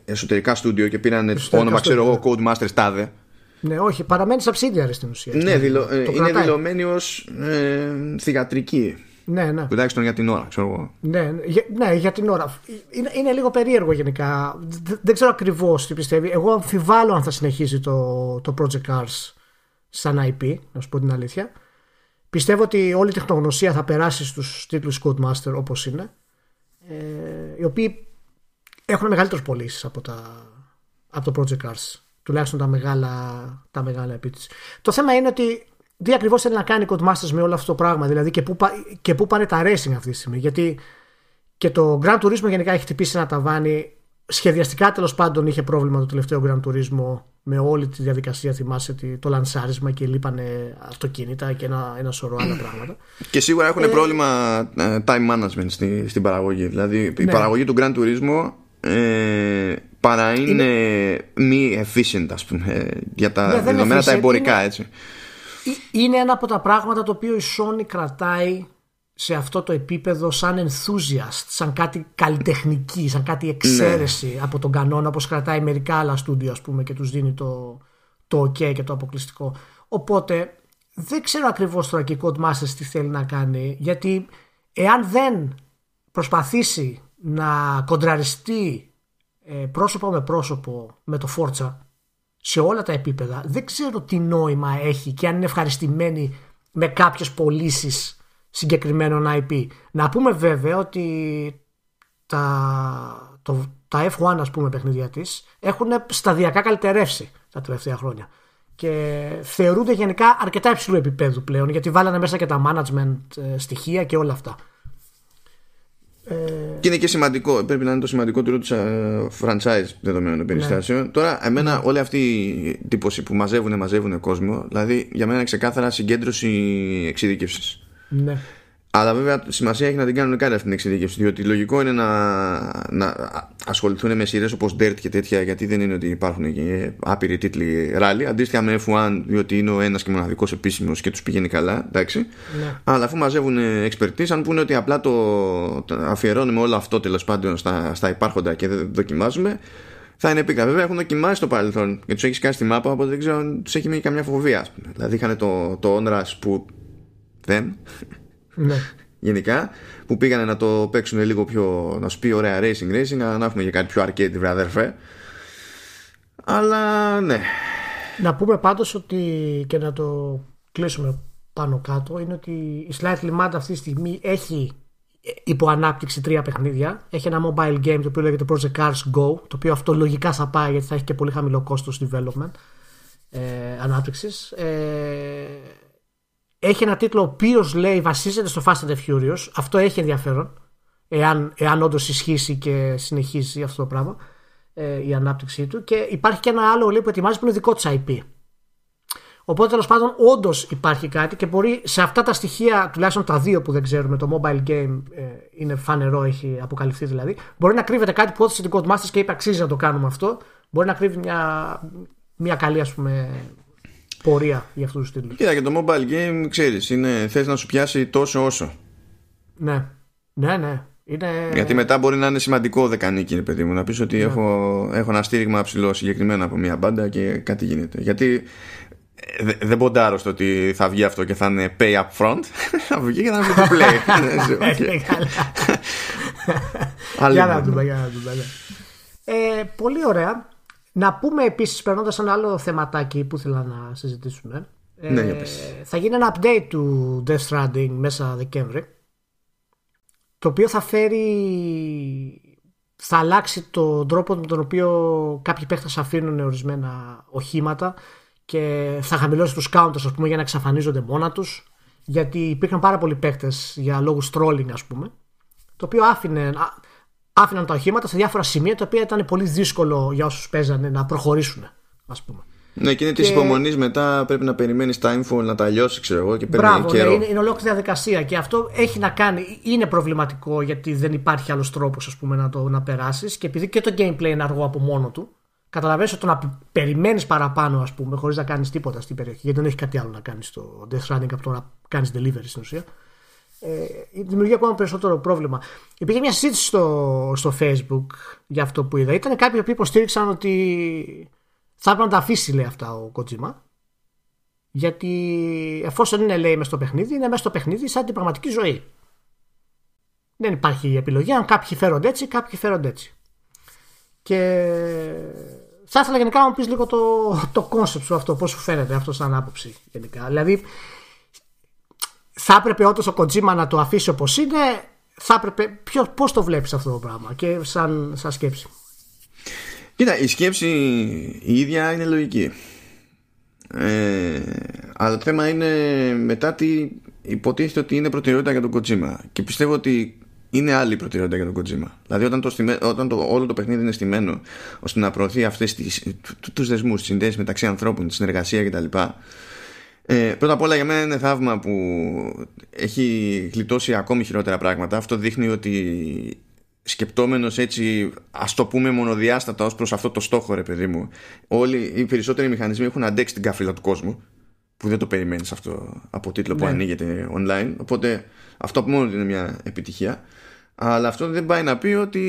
εσωτερικά στούντιο και πήραν όνομα, ξέρω εγώ, Codemasters τάδε. Ναι, όχι, παραμένει subsidiary στην ουσία. Ναι, δηλω, ε, είναι δηλωμένη ως ε, θηγατρική. Ναι, ναι. Τουλάχιστον για την ώρα, ξέρω εγώ. Ναι, για, ναι, για την ώρα. Είναι, είναι λίγο περίεργο γενικά. Δεν ξέρω ακριβώς τι πιστεύει. Εγώ αμφιβάλλω αν θα συνεχίσει το, το Project Cars σαν IP, να σου πω την αλήθεια. Πιστεύω ότι όλη η τεχνογνωσία θα περάσει στους τίτλους Codemaster όπως είναι ε, οι οποίοι έχουν μεγαλύτερες πωλήσεις από, από το Project Cars. Τουλάχιστον τα μεγάλα, τα μεγάλα επίτηση. Το θέμα είναι ότι τι ακριβώς θέλει να κάνει η Codemasters με όλο αυτό το πράγμα, δηλαδή και πού, και πού πάνε τα racing αυτή τη στιγμή. Γιατί και το Grand Turismo γενικά έχει χτυπήσει ένα ταβάνι. Σχεδιαστικά τέλος πάντων είχε πρόβλημα το τελευταίο Grand Turismo με όλη τη διαδικασία. Θυμάσαι το λανσάρισμα και λείπανε αυτοκίνητα και ένα, ένα σωρό άλλα πράγματα. Και σίγουρα έχουν ε, πρόβλημα ε, time management στη, στην παραγωγή. Δηλαδή η ναι. παραγωγή του Grand Turismo ε, παρά είναι, μη efficient ας πούμε για τα ναι, δεδομένα τα εμπορικά είναι, έτσι. Είναι ένα από τα πράγματα το οποίο η Sony κρατάει σε αυτό το επίπεδο σαν enthusiast, σαν κάτι καλλιτεχνική, σαν κάτι εξαίρεση ναι. από τον κανόνα όπως κρατάει μερικά άλλα στούντιο ας πούμε και τους δίνει το, το ok και το αποκλειστικό. Οπότε δεν ξέρω ακριβώς τώρα και η Codemasters τι θέλει να κάνει γιατί εάν δεν προσπαθήσει να κοντραριστεί ε, πρόσωπο με πρόσωπο με το Forza σε όλα τα επίπεδα δεν ξέρω τι νόημα έχει και αν είναι ευχαριστημένοι με κάποιες πωλήσεις συγκεκριμένων IP. Να πούμε βέβαια ότι τα, το, τα F1 ας πούμε παιχνίδια της έχουν σταδιακά καλυτερεύσει τα τελευταία χρόνια και θεωρούνται γενικά αρκετά υψηλού επίπεδου πλέον γιατί βάλανε μέσα και τα management ε, στοιχεία και όλα αυτά. Ε, και είναι και σημαντικό, πρέπει να είναι το σημαντικό του franchise δεδομένων των περιστάσεων. Ναι. Τώρα, εμένα ναι. όλη αυτή η τύπωση που μαζεύουν, μαζεύουν κόσμο, δηλαδή για μένα είναι ξεκάθαρα συγκέντρωση εξειδίκευση. Ναι. Αλλά βέβαια σημασία έχει να την κάνουν κάτι αυτή την εξειδίκευση. Διότι λογικό είναι να, να ασχοληθούν με σειρές όπως Dirt και τέτοια, γιατί δεν είναι ότι υπάρχουν και άπειροι τίτλοι ράλι. Αντίστοιχα με F1, διότι είναι ο ένας και μοναδικός επίσημος και τους πηγαίνει καλά. Εντάξει. Ναι. Αλλά αφού μαζεύουν expertise, αν πούνε ότι απλά το, το αφιερώνουμε όλο αυτό τέλος πάντων στα, στα υπάρχοντα και δεν δοκιμάζουμε, θα είναι επίκρα. Βέβαια έχουν δοκιμάσει στο παρελθόν και τους έχεις κάνει στη μάπα, οπότε δεν ξέρω αν τους έχει μείνει καμιά φοβία. Δηλαδή είχαν το, το Onras που δεν. Ναι. Γενικά, που πήγανε να το παίξουν λίγο πιο, να σου πει ωραία racing racing, να έχουμε για κάτι πιο arcade, βρε αδερφέ. Αλλά ναι. Να πούμε πάντως ότι και να το κλείσουμε πάνω κάτω είναι ότι η Slightly Mad αυτή τη στιγμή έχει υπό ανάπτυξη τρία παιχνίδια. Έχει ένα mobile game το οποίο λέγεται Project Cars Go, το οποίο αυτό λογικά θα πάει γιατί θα έχει και πολύ χαμηλό κόστος development ε, ανάπτυξης. Ε, έχει ένα τίτλο ο οποίος λέει βασίζεται στο Fast and the Furious. Αυτό έχει ενδιαφέρον. εάν, εάν όντως ισχύσει και συνεχίσει αυτό το πράγμα ε, η ανάπτυξή του. Και υπάρχει και ένα άλλο λέει, που ετοιμάζει που είναι δικό της IP. Οπότε τέλος πάντων, όντως υπάρχει κάτι και μπορεί σε αυτά τα στοιχεία, τουλάχιστον τα δύο που δεν ξέρουμε, το mobile game ε, είναι φανερό, έχει αποκαλυφθεί δηλαδή, μπορεί να κρύβεται κάτι που έδωσε την Codemasters και είπε αξίζει να το κάνουμε αυτό. Μπορεί να κρύβει μια, μια καλή ας πούμε πορεία για αυτούς τους τίτλους. Κοίτα, και το mobile game, ξέρεις, θες να σου πιάσει τόσο όσο. Ναι, ναι, ναι. Είναι... Γιατί μετά μπορεί να είναι σημαντικό δεκανίκη, παιδί μου, να πεις ότι ναι. έχω, έχω ένα στήριγμα ψηλό συγκεκριμένα από μια μπάντα και κάτι γίνεται. Γιατί ε, δεν ποντάρω στο ότι θα βγει αυτό και θα είναι pay up front. θα βγει και θα είναι play. Για να δούμε, για να δούμε. Ε, πολύ ωραία. Να πούμε επίσης, περνώντας ένα άλλο θεματάκι που ήθελα να συζητήσουμε. Ναι, ε, θα γίνει ένα update του Death Stranding μέσα Δεκέμβρη. Το οποίο θα φέρει. Θα αλλάξει τον τρόπο με τον οποίο κάποιοι παίχτες αφήνουν ορισμένα οχήματα και θα χαμηλώσει τους counters ας πούμε, για να εξαφανίζονται μόνα τους. Γιατί υπήρχαν πάρα πολλοί παίχτες για λόγους trolling, ας πούμε. Το οποίο άφηνε, άφηναν τα οχήματα σε διάφορα σημεία τα οποία ήταν πολύ δύσκολο για όσους παίζανε να προχωρήσουν, ας πούμε. Ναι, και είναι της υπομονής μετά πρέπει να περιμένεις timefall να τα λιώσει, ξέρω εγώ, και παίρνει Μπράβο, καιρό. Ναι, είναι, είναι ολόκληρη διαδικασία και αυτό έχει να κάνει. Είναι προβληματικό γιατί δεν υπάρχει άλλος τρόπος να το να περάσεις και επειδή και το gameplay είναι αργό από μόνο του, καταλαβαίνεις ότι το να περιμένεις παραπάνω, ας πούμε, χωρίς να κάνεις τίποτα στην περιοχή, γιατί δεν έχει κάτι άλλο να κάνεις στο Death Stranding από το να κάνεις delivery στην ουσία ε, δημιουργεί ακόμα περισσότερο πρόβλημα. Υπήρχε μια συζήτηση στο, στο Facebook για αυτό που είδα. Ήταν κάποιοι που υποστήριξαν ότι θα έπρεπε να τα αφήσει λέει αυτά ο Kojima. Γιατί εφόσον είναι λέει μέσα στο παιχνίδι, είναι μέσα στο παιχνίδι σαν την πραγματική ζωή. Δεν υπάρχει επιλογή. Αν κάποιοι φέρονται έτσι, κάποιοι φέρονται έτσι. Και θα ήθελα γενικά να μου πεις λίγο το, το concept σου αυτό, πώς σου φαίνεται αυτό σαν άποψη γενικά. Δηλαδή, θα έπρεπε όντως ο Kojima να το αφήσει όπως είναι, θα έπρεπε. Πώς το βλέπεις αυτό το πράγμα και σαν, σαν σκέψη. Κοίτα, η σκέψη η ίδια είναι λογική. Ε, αλλά το θέμα είναι μετά τι υποτίθεται ότι είναι προτεραιότητα για τον Kojima. Και πιστεύω ότι είναι άλλη προτεραιότητα για τον Kojima. Δηλαδή, όταν, το, όταν το, όλο το παιχνίδι είναι στημένο ώστε να προωθεί αυτές τους δεσμούς, τις συνδέσεις μεταξύ ανθρώπων, τη συνεργασία κτλ. Ε, πρώτα απ' όλα για μένα είναι θαύμα που έχει γλιτώσει ακόμη χειρότερα πράγματα. Αυτό δείχνει ότι σκεπτόμενος έτσι ας το πούμε μονοδιάστατα ως προς αυτό το στόχο ρε παιδί μου όλοι οι περισσότεροι μηχανισμοί έχουν αντέξει την καφύλα του κόσμου που δεν το περιμένεις αυτό από τίτλο που ναι. ανοίγεται online οπότε αυτό από μόνο είναι μια επιτυχία αλλά αυτό δεν πάει να πει ότι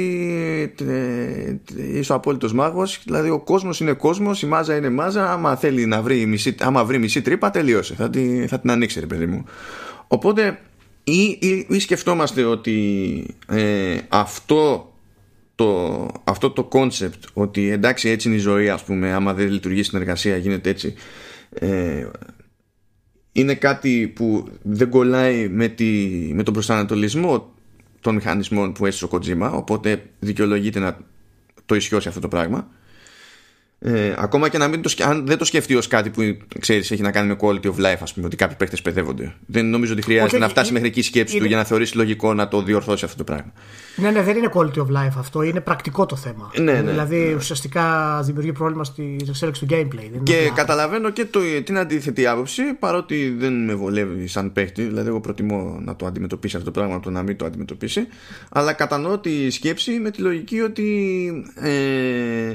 είσαι ο απόλυτος μάγος. Δηλαδή, ο κόσμος είναι κόσμος, η μάζα είναι μάζα. Άμα θέλει να βρει μισή, άμα βρει μισή τρύπα, τελείωσε. Θα, τη, θα την ανοίξει, ρε παιδί μου. Οπότε, ή, ή, ή σκεφτόμαστε ότι ε, αυτό το, αυτό το concept ότι εντάξει έτσι είναι η ζωή ας πούμε άμα δεν λειτουργεί στην εργασία γίνεται έτσι ε, είναι κάτι που δεν κολλάει με, τη, με τον προσανατολισμό των μηχανισμών που έστησε ο Kojima οπότε δικαιολογείται να το ισιώσει αυτό το πράγμα ε, ακόμα και να μην το, αν δεν το σκεφτεί ως κάτι που ξέρεις, έχει να κάνει με quality of life, ας πούμε, ότι κάποιοι παίχτε παιδεύονται. Δεν νομίζω ότι χρειάζεται Όχι, να φτάσει μέχρι εκεί σκέψη είναι... του για να θεωρήσει λογικό να το διορθώσει αυτό το πράγμα. Ναι, ναι, δεν είναι quality of life αυτό. Είναι πρακτικό το θέμα. Ναι, ναι, δηλαδή ναι. ουσιαστικά δημιουργεί πρόβλημα στη εξέλιξη του gameplay. Δεν και καταλαβαίνω και το, την αντίθετη άποψη, παρότι δεν με βολεύει σαν παίχτη. Δηλαδή, εγώ προτιμώ να το αντιμετωπίσει αυτό το πράγμα από το να μην το αντιμετωπίσει. Αλλά κατανοώ τη σκέψη με τη λογική ότι. Ε,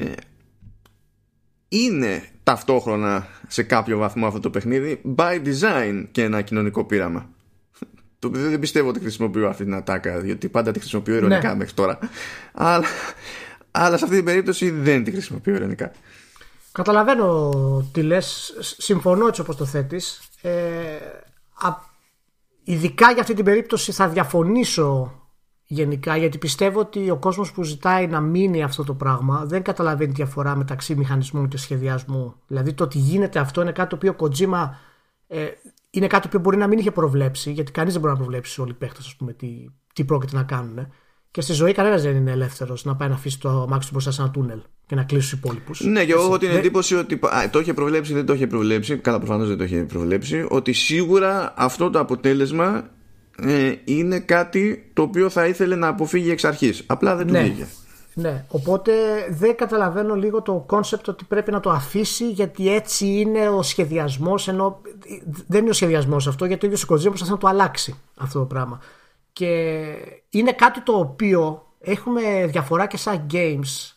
είναι ταυτόχρονα σε κάποιο βαθμό αυτό το παιχνίδι by design και ένα κοινωνικό πείραμα. Το οποίο δεν πιστεύω ότι χρησιμοποιώ αυτή την ατάκα, γιατί πάντα τη χρησιμοποιώ ειρωνικά ναι. μέχρι τώρα. Αλλά, αλλά σε αυτή την περίπτωση δεν τη χρησιμοποιώ ειρωνικά. Καταλαβαίνω τι λες. Συμφωνώ έτσι όπως το θέτεις. Ε, ειδικά για αυτή την περίπτωση θα διαφωνήσω γενικά γιατί πιστεύω ότι ο κόσμος που ζητάει να μείνει αυτό το πράγμα δεν καταλαβαίνει διαφορά μεταξύ μηχανισμού και σχεδιασμού. Δηλαδή το ότι γίνεται αυτό είναι κάτι το οποίο ο Kojima ε, είναι κάτι που μπορεί να μην είχε προβλέψει γιατί κανείς δεν μπορεί να προβλέψει όλοι οι παίχτες τι, τι πρόκειται να κάνουν. Και στη ζωή κανένας δεν είναι ελεύθερος να πάει να αφήσει το αμάξι του μπροστά σε ένα τούνελ και να κλείσει τους υπόλοιπους. Ναι, και εγώ έχω την εντύπωση ότι α, το είχε προβλέψει, ή δεν το είχε προβλέψει. Καλά, προφανώς δεν το είχε προβλέψει. Ότι σίγουρα αυτό το αποτέλεσμα ε, είναι κάτι το οποίο θα ήθελε να αποφύγει εξ αρχής. Απλά δεν του Ναι. βγήκε. Ναι, οπότε δεν καταλαβαίνω λίγο το concept ότι πρέπει να το αφήσει γιατί έτσι είναι ο σχεδιασμός ενώ δεν είναι ο σχεδιασμός αυτό γιατί ο ίδιος ο Kojima προσπαθεί να το αλλάξει αυτό το πράγμα και είναι κάτι το οποίο έχουμε διαφορά και σαν games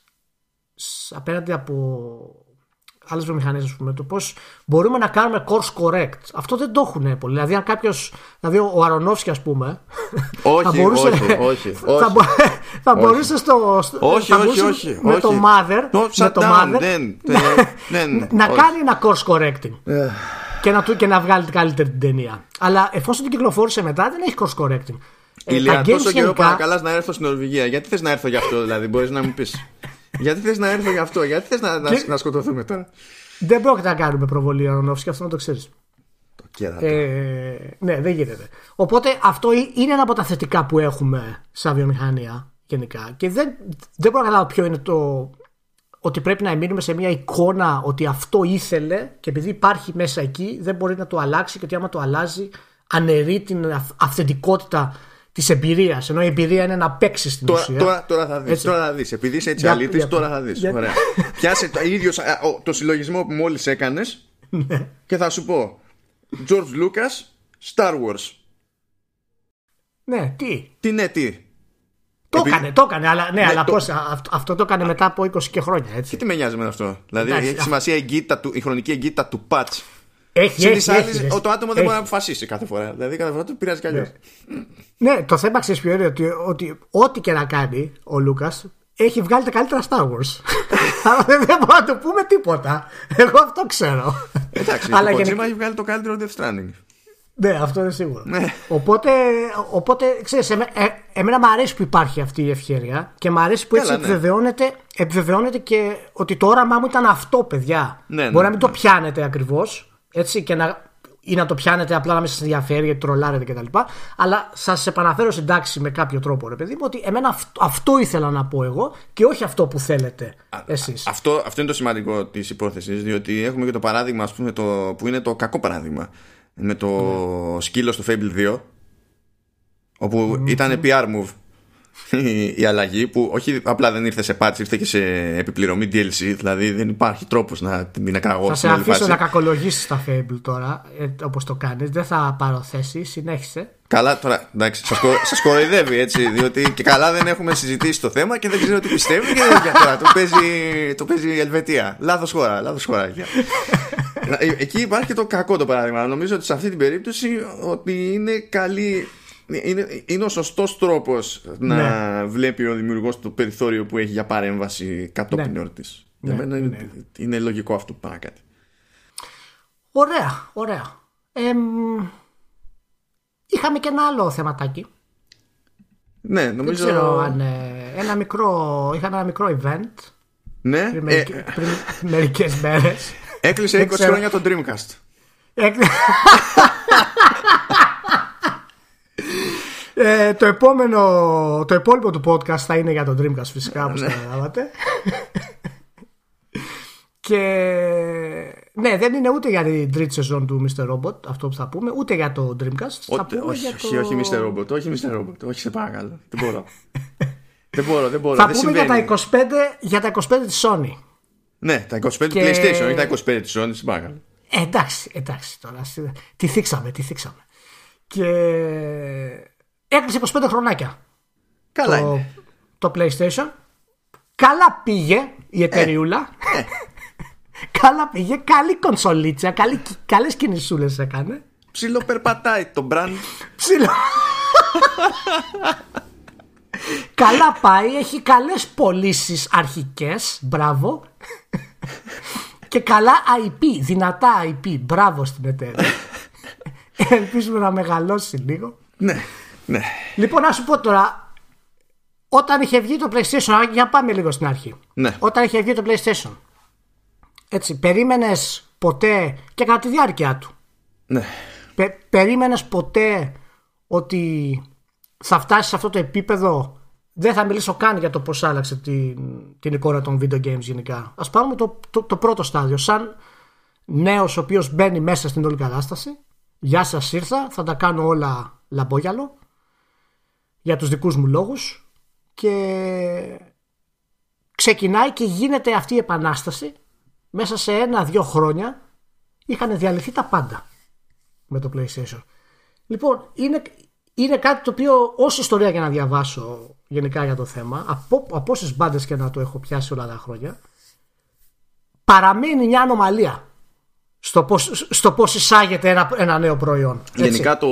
σ- απέναντι από άλλες βιομηχανίες, ας πούμε, το πώς μπορούμε να κάνουμε course correct. Αυτό δεν το έχουν πολύ. Δηλαδή, αν κάποιος. Δηλαδή, ο Αρονόφσκι, ας πούμε. Όχι, θα μπορούσε, όχι, όχι, θα, όχι. μπο- θα μπορούσε στο. στο- Όχι, θα όχι, μπορούσε όχι, Με όχι. το mother. Το με shut το down, mother δεν, να, δεν, να όχι. κάνει ένα course correcting. και, να, του- και να βγάλει την καλύτερη την ταινία. Αλλά εφόσον την κυκλοφόρησε μετά, δεν έχει course correcting. Ε, Ηλία, τα games τόσο καιρό γενικά- παρακαλάς να έρθω στην Νορβηγία. Γιατί θες να έρθω γι' αυτό, δηλαδή, μπορείς να μου πεις. Γιατί θες να έρθω γι' αυτό, γιατί θες να, να, Και- να σκοτωθούμε τώρα; Δεν πρόκειται να κάνουμε προβολή Αρονόφσκι, αυτό να το ξέρεις. Το κέρατο. Ε, ναι, δεν γίνεται. Οπότε αυτό ε- είναι ένα από τα θετικά που έχουμε σαν βιομηχανία γενικά. Και δεν, δεν μπορώ να καταλάβω ποιο είναι το. Ότι πρέπει να μείνουμε σε μια εικόνα ότι αυτό ήθελε και επειδή υπάρχει μέσα εκεί δεν μπορεί να το αλλάξει και ότι άμα το αλλάζει αναιρεί την αυ- αυθεντικότητα της εμπειρίας. Ενώ η εμπειρία είναι να παίξεις στην Τώρα, ουσία. τώρα, τώρα θα δεις, Έτσι. τώρα θα δεις. Επειδή είσαι έτσι Για- αλήτης, για- τώρα θα δεις. για- Ωραία. Πιάσε το, ίδιος, α, ο- το συλλογισμό που μόλις έκανες Ναι. και θα σου πω George Lucas, Star Wars. Ναι, τι; Τι ναι, τι; Το Επειδή- έκανε, το έκανε, αλλά, ναι, Ναι, αλλά το- πώς, α- αυτό, αυτό το έκανε μετά από 20 και χρόνια. Έτσι. Και τι με νοιάζει με αυτό; Δηλαδή Εντάξει, έχει α- σημασία η, εγκύτητα του, η χρονική εγκύτητα του patch. Έχει, Συν έχει, της έχει, άλλης, έχει. το άτομο δεν Έχει. μπορεί να αποφασίσει κάθε φορά. Δηλαδή κάθε φορά του πειράζει κι αλλιώς. Ναι, το θέμα ξέρεις ποιο είναι ότι, ότι ό,τι και να κάνει ο Λούκας έχει βγάλει τα καλύτερα Star Wars. Αλλά δεν δεν μπορούμε να του πούμε τίποτα. Εγώ αυτό ξέρω. Εντάξει, Αλλά ο Kojima γενικά- έχει βγάλει το καλύτερο Death Stranding. Ναι, αυτό είναι σίγουρο. Ναι. Οπότε, οπότε ξέρεις, εμέ, ε, εμένα μου αρέσει που υπάρχει αυτή η ευκαιρία και μου αρέσει που έτσι Καλά, ναι. επιβεβαιώνεται, επιβεβαιώνεται και ότι το όραμά μου ήταν αυτό, παιδιά. Ναι, ναι, Μπορεί να μην ναι. το πιάνετε ακριβώς έτσι και να, ή να το πιάνετε απλά να μην σας ενδιαφέρει γιατί τρολάρετε κτλ. Αλλά σας επαναφέρω στην τάξη με κάποιο τρόπο, ρε παιδί μου, ότι εμένα αυτό, αυτό ήθελα να πω εγώ και όχι αυτό που θέλετε εσείς. Αυτό, αυτό είναι το σημαντικό της υπόθεσης, διότι έχουμε και το παράδειγμα, ας πούμε, το, που είναι το κακό παράδειγμα. Με το Ναι. σκύλο στο Fable 2, όπου ήταν PR move η, η αλλαγή, που όχι απλά δεν ήρθε σε patch, ήρθε και σε επιπληρωμή DLC, δηλαδή δεν υπάρχει τρόπος να την εκραγώ Θα σε στην όλη αφήσω φάση. να κακολογήσεις τα Fable τώρα, ε, όπως το κάνεις. Δεν θα πάρω θέση. Συνέχισε. Καλά, τώρα εντάξει, σας, κορο- σας κοροϊδεύει έτσι, διότι και καλά δεν έχουμε συζητήσει το θέμα και δεν ξέρω τι πιστεύει και δεν τώρα, το, παίζει, το παίζει η Ελβετία. Λάθος χώρα, λάθος χώρα. εκεί. Ε, Εκεί υπάρχει και το κακό το παράδειγμα. Νομίζω ότι σε αυτή την περίπτωση ότι είναι καλή. Είναι, είναι ο σωστός τρόπος να Ναι. βλέπει ο δημιουργός το περιθώριο που έχει για παρέμβαση κατόπιν Ναι. εορτής. Ναι, Για μένα είναι, ναι. είναι λογικό αυτό που πάει κάτι. Ωραία, ωραία. Εμ, είχαμε και ένα άλλο θεματάκι. Ναι, Δεν νομίζω. ξέρω αν. ε, ένα μικρό, είχαμε ένα μικρό event Ναι, πριν, ε, μερικ- πριν μερικές μέρες. έκλεισε Δεν 20 ξέρω. χρόνια το Dreamcast. Έκ- Ε, το επόμενο το επόμενο του podcast θα είναι για τον Dreamcast φυσικά όπως καταλάβατε και ναι δεν είναι ούτε για την τρίτη σεζόν του Mr. Robot αυτό που θα πούμε ούτε για το Dreamcast θα Ούτε- πούμε όχι, για όχι, το... όχι, Mr. Robot, όχι, Mr. Robot, όχι, σε παρακαλώ. Δεν μπορώ. δεν μπορώ, δεν μπορώ. θα δεν πούμε για συμβαίνει. τα, 25, για τα 25 της Sony Ναι, τα 25 του Και- PlayStation, όχι τα 25 της Sony, σε παρακαλώ. Ε, εντάξει, εντάξει τώρα. συ- Τι θίξαμε, τι θίξαμε. Και έκλεισε 25 χρονάκια Καλά το, είναι. το PlayStation. Καλά πήγε η εταιρεούλα. Καλά πήγε, καλή κονσολίτσα, καλή, καλές κινησούλες έκανε. Ψιλο περπατάει το brand. Ψηλό. Καλά πάει, έχει καλές πωλήσεις αρχικές, μπράβο. Και καλά IP, δυνατά IP, μπράβο στην εταιρεία. Ελπίζουμε να μεγαλώσει λίγο. ναι, ναι. Λοιπόν, να σου πω τώρα, όταν είχε βγει το PlayStation, για να πάμε λίγο στην αρχή. Ναι. Όταν είχε βγει το PlayStation, έτσι, περίμενες ποτέ και κατά τη διάρκεια του, ναι. Πε, περίμενες ποτέ ότι θα φτάσεις σε αυτό το επίπεδο; Δεν θα μιλήσω καν για το πώς άλλαξε την, την εικόνα των video games γενικά ας πάρουμε το, το, το πρώτο στάδιο σαν νέος ο οποίος μπαίνει μέσα στην όλη κατάσταση γεια σας ήρθα θα τα κάνω όλα λαμπόγιαλο για τους δικούς μου λόγους και ξεκινάει και γίνεται αυτή η επανάσταση μέσα σε ένα-δύο χρόνια είχαν διαλυθεί τα πάντα με το PlayStation. Λοιπόν, είναι, είναι κάτι το οποίο όση ιστορία για να διαβάσω γενικά για το θέμα, από, από όσες μπάντες και να το έχω πιάσει όλα τα χρόνια, παραμένει μια ανομαλία στο πώς, στο πώς εισάγεται ένα, ένα νέο προϊόν. Έτσι. Γενικά το,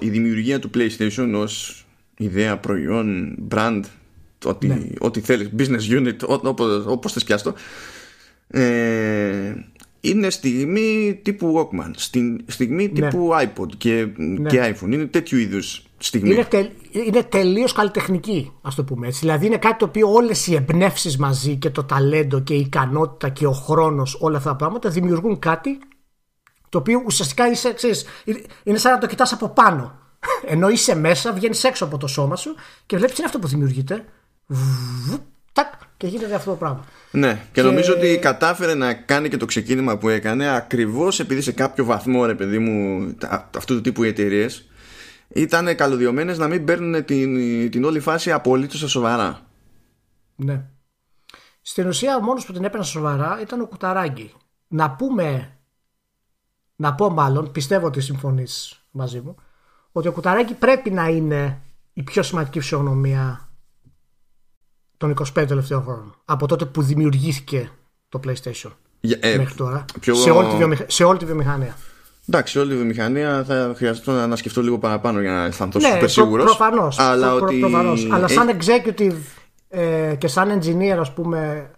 η δημιουργία του PlayStation ως ιδέα, προϊόν, brand, ό,τι, ναι. ό,τι θέλεις, business unit, ό, όπως, όπως θες πιάστο, ε, είναι στιγμή τύπου Walkman, στιγμή ναι. τύπου iPod και, ναι. και iPhone. Είναι τέτοιου είδους στιγμή. Είναι, τε, είναι τελείως καλλιτεχνική, ας το πούμε έτσι. Δηλαδή είναι κάτι το οποίο όλες οι εμπνεύσεις μαζί και το ταλέντο και η ικανότητα και ο χρόνος, όλα αυτά τα πράγματα δημιουργούν κάτι το οποίο ουσιαστικά είσαι, ξέρεις, είναι σαν να το κοιτάς από πάνω. Ενώ είσαι μέσα, βγαίνεις έξω από το σώμα σου και βλέπεις τι είναι αυτό που δημιουργείται. Τάκ, και γίνεται αυτό το πράγμα. Ναι, και, νομίζω ότι κατάφερε να κάνει και το ξεκίνημα που έκανε ακριβώς επειδή σε κάποιο βαθμό, ρε παιδί μου, αυτού του τύπου οι εταιρείες ήταν καλωδιωμένες να μην παίρνουν την, την όλη φάση απολύτως στα σοβαρά. Ναι. Στην ουσία, ο μόνος που την έπαιρνε σοβαρά ήταν ο Κουταράγκη. Να πούμε, να πω μάλλον, πιστεύω ότι συμφωνείς μαζί μου, ότι ο Κουταράγκη πρέπει να είναι η πιο σημαντική φυσιογνωμία των 25 τελευταίων χρόνων. Από τότε που δημιουργήθηκε το PlayStation. Ε, μέχρι τώρα. Πιο... Σε, όλη τη βιομηχ... σε όλη τη βιομηχανία. Εντάξει, όλη τη βιομηχανία θα χρειαστώ να σκεφτώ λίγο παραπάνω για να αισθανθώ ναι, super σίγουρος. Προφανώς. Αλλά, προ, ότι... αλλά σαν executive ε, και σαν engineer, ας πούμε,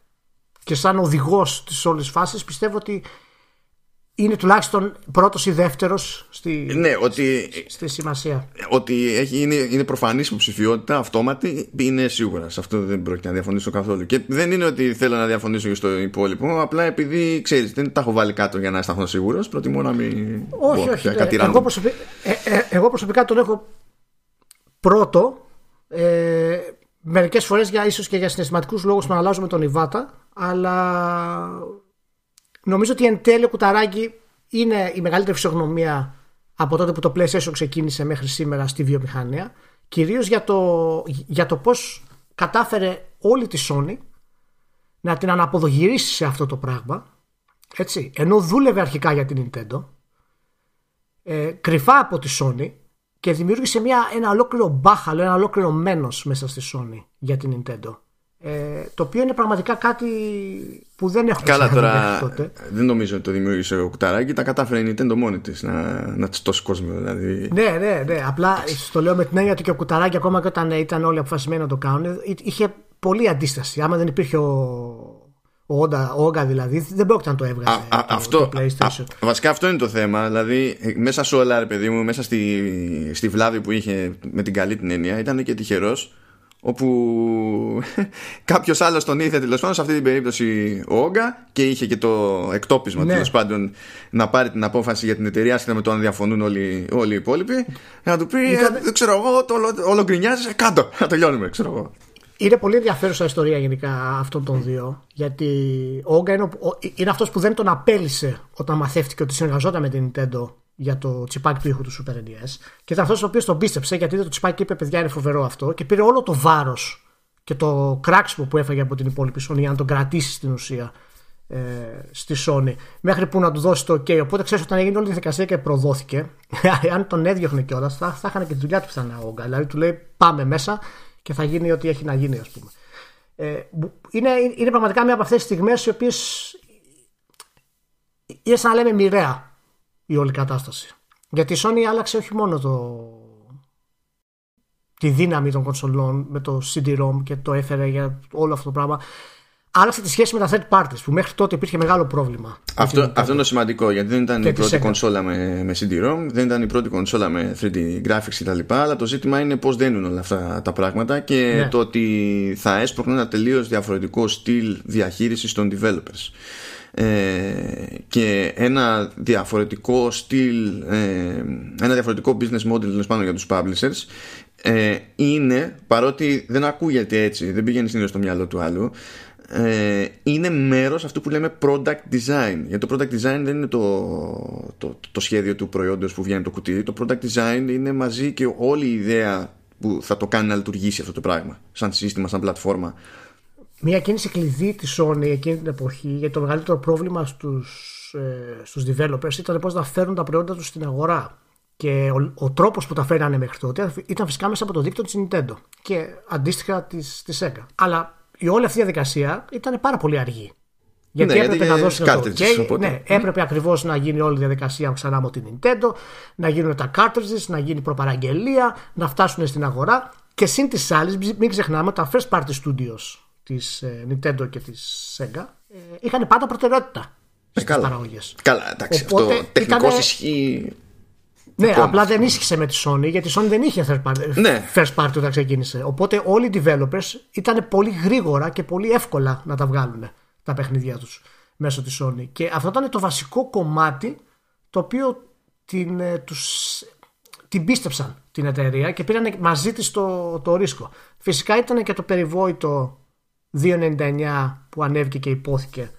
και σαν οδηγός της όλης φάσης, πιστεύω ότι είναι τουλάχιστον πρώτος ή δεύτερος στη, ναι, ότι, στη σημασία. Ότι έχει, είναι, είναι προφανής υποψηφιότητα, αυτόματη, είναι σίγουρα. Σε αυτό δεν πρόκειται να διαφωνήσω καθόλου. Και δεν είναι ότι θέλω να διαφωνήσω και στο υπόλοιπο, απλά επειδή ξέρεις, δεν τα έχω βάλει κάτω για να αισθανθώ σίγουρος. Προτιμώ να μην. Όχι, πω, όχι. Κάτι εγώ, προσωπικά, ε, ε, εγώ προσωπικά τον έχω πρώτο. Ε, Μερικές φορές για ίσως και για συναισθηματικούς λόγους που αλλάζουμε τον Ιβάτα, αλλά Νομίζω ότι εν τέλει ο Κουταράκη είναι η μεγαλύτερη φυσιογνωμία από τότε που το PlayStation ξεκίνησε μέχρι σήμερα στη βιομηχανία. Κυρίως για το, για το πώς κατάφερε όλη τη Sony να την αναποδογυρίσει σε αυτό το πράγμα. Έτσι, ενώ δούλευε αρχικά για την Nintendo, ε, κρυφά από τη Sony και δημιούργησε μια, ένα ολόκληρο μπάχαλο, ένα ολόκληρο μένος μέσα στη Sony για την Nintendo. Ε, το οποίο είναι πραγματικά κάτι που δεν έχω Καλά τώρα, τότε. δεν νομίζω ότι το δημιούργησε ο Κουταράκη, τα κατάφερε η Nintendo μόνη της να, να τσιτώσει κόσμο. Δηλαδή. Ναι, ναι, ναι. Απλά το λέω με την έννοια ότι και ο Κουταράκη, ακόμα και όταν ήταν όλοι αποφασισμένοι να το κάνουν, είχε πολύ αντίσταση. Άμα δεν υπήρχε ο, ο Όντα, ο Όγκα δηλαδή, δεν πρόκειται να το έβγαζε. Α, το, αυτό, το PlayStation. Α, βασικά αυτό είναι το θέμα. Δηλαδή, μέσα σε όλα, ρε παιδί μου, μέσα στη, στη βλάβη που είχε με την καλή την έννοια, ήταν και τυχερός όπου κάποιος άλλος τον ήθελε τέλος πάντων σε αυτή την περίπτωση ο Όγκα και είχε και το εκτόπισμα ναι. τέλος πάντων να πάρει την απόφαση για την εταιρεία άσχετα με το αν διαφωνούν όλοι, όλοι οι υπόλοιποι να του πει Ήταν... ε, δεν ξέρω εγώ το όλο, όλο γκρινιάζει κάτω να τελειώνουμε ξέρω εγώ είναι πολύ ενδιαφέρουσα ιστορία γενικά αυτών των δύο. Γιατί ο Όγκα είναι, είναι αυτός που δεν τον απέλησε όταν μαθεύτηκε ότι συνεργαζόταν με την Nintendo για το τσιπάκι του ήχου του Super NES. Και ήταν αυτός ο οποίος τον πίστεψε γιατί είδε το τσιπάκι είπε: Παιδιά, είναι φοβερό αυτό. Και πήρε όλο το βάρος και το κράξιμο που έφαγε από την υπόλοιπη Sony για να τον κρατήσει στην ουσία ε, στη Sony. Μέχρι που να του δώσει το OK. Οπότε ξέρεις όταν έγινε όλη η διαδικασία και προδόθηκε, αν τον έδιωχνε κιόλας, θα, θα είχαν και τη δουλειά του πιθανά όγκα. Δηλαδή του λέει: Πάμε μέσα και θα γίνει ό,τι έχει να γίνει, ας πούμε. Ε, είναι, είναι πραγματικά μια από αυτές τις στιγμές οι οποίες είναι σαν να λέμε μοιραία η όλη κατάσταση. Γιατί η Sony άλλαξε όχι μόνο το... τη δύναμη των κονσολών με το CD-ROM και το έφερε για όλο αυτό το πράγμα. Άλλαξε τη σχέση με τα third parties που μέχρι τότε υπήρχε μεγάλο πρόβλημα. Αυτό, αυτό είναι το σημαντικό γιατί δεν ήταν η πρώτη κονσόλα με, με CD-ROM, δεν ήταν η πρώτη κονσόλα με 3D graphics κτλ. Αλλά το ζήτημα είναι πώς δένουν όλα αυτά τα πράγματα και ναι. το ότι θα έσπρωχνε ένα τελείως διαφορετικό στυλ διαχείρισης των developers. Ε, και ένα διαφορετικό στυλ ε, ένα διαφορετικό business model πάνω για τους publishers ε, είναι παρότι δεν ακούγεται έτσι δεν πηγαίνει συνήθως στο μυαλό του άλλου ε, είναι μέρος αυτού που λέμε product design. Γιατί το product design δεν είναι το, το, το σχέδιο του προϊόντος που βγαίνει το κουτί. Το product design είναι μαζί και όλη η ιδέα που θα το κάνει να λειτουργήσει αυτό το πράγμα. Σαν σύστημα, σαν πλατφόρμα. Μια κίνηση κλειδί της Sony εκείνη την εποχή γιατί το μεγαλύτερο πρόβλημα στους, ε, στους developers ήταν πώς να φέρουν τα προϊόντα τους στην αγορά. Και ο, ο τρόπος που τα φέρανε μέχρι τότε ήταν φυσικά μέσα από το δίκτυο της Nintendo και αντίστοιχα της, της Sega. Αλλά η όλη αυτή η διαδικασία ήταν πάρα πολύ αργή. Γιατί Ναι, έπρεπε γιατί να για δώσει cartridges, το OK, οπότε. ναι, έπρεπε ακριβώς να γίνει όλη η διαδικασία ξανά από την Nintendo, να γίνουν τα cartridges, να γίνει προπαραγγελία, να φτάσουν στην αγορά. Και συν της άλλης, μην ξεχνάμε τα first party studios της Nintendo και της Sega ε, είχαν πάντα προτεραιότητα στις καλά. παραγωγές. Καλά, εντάξει, Οπότε αυτό τεχνικώς ήτανε- ισχύει. Ναι, Ακόμα. απλά δεν ίσχυσε με τη Sony γιατί η Sony δεν είχε third party, Ναι. first party όταν ξεκίνησε. Οπότε όλοι οι developers ήταν πολύ γρήγορα και πολύ εύκολα να τα βγάλουν τα παιχνίδια τους μέσω της Sony. Και αυτό ήταν το βασικό κομμάτι το οποίο την, ε, τους, την πίστεψαν την εταιρεία και πήραν μαζί της το, το ρίσκο. Φυσικά ήταν και το περιβόητο 2.99 που ανέβηκε και υπόθηκε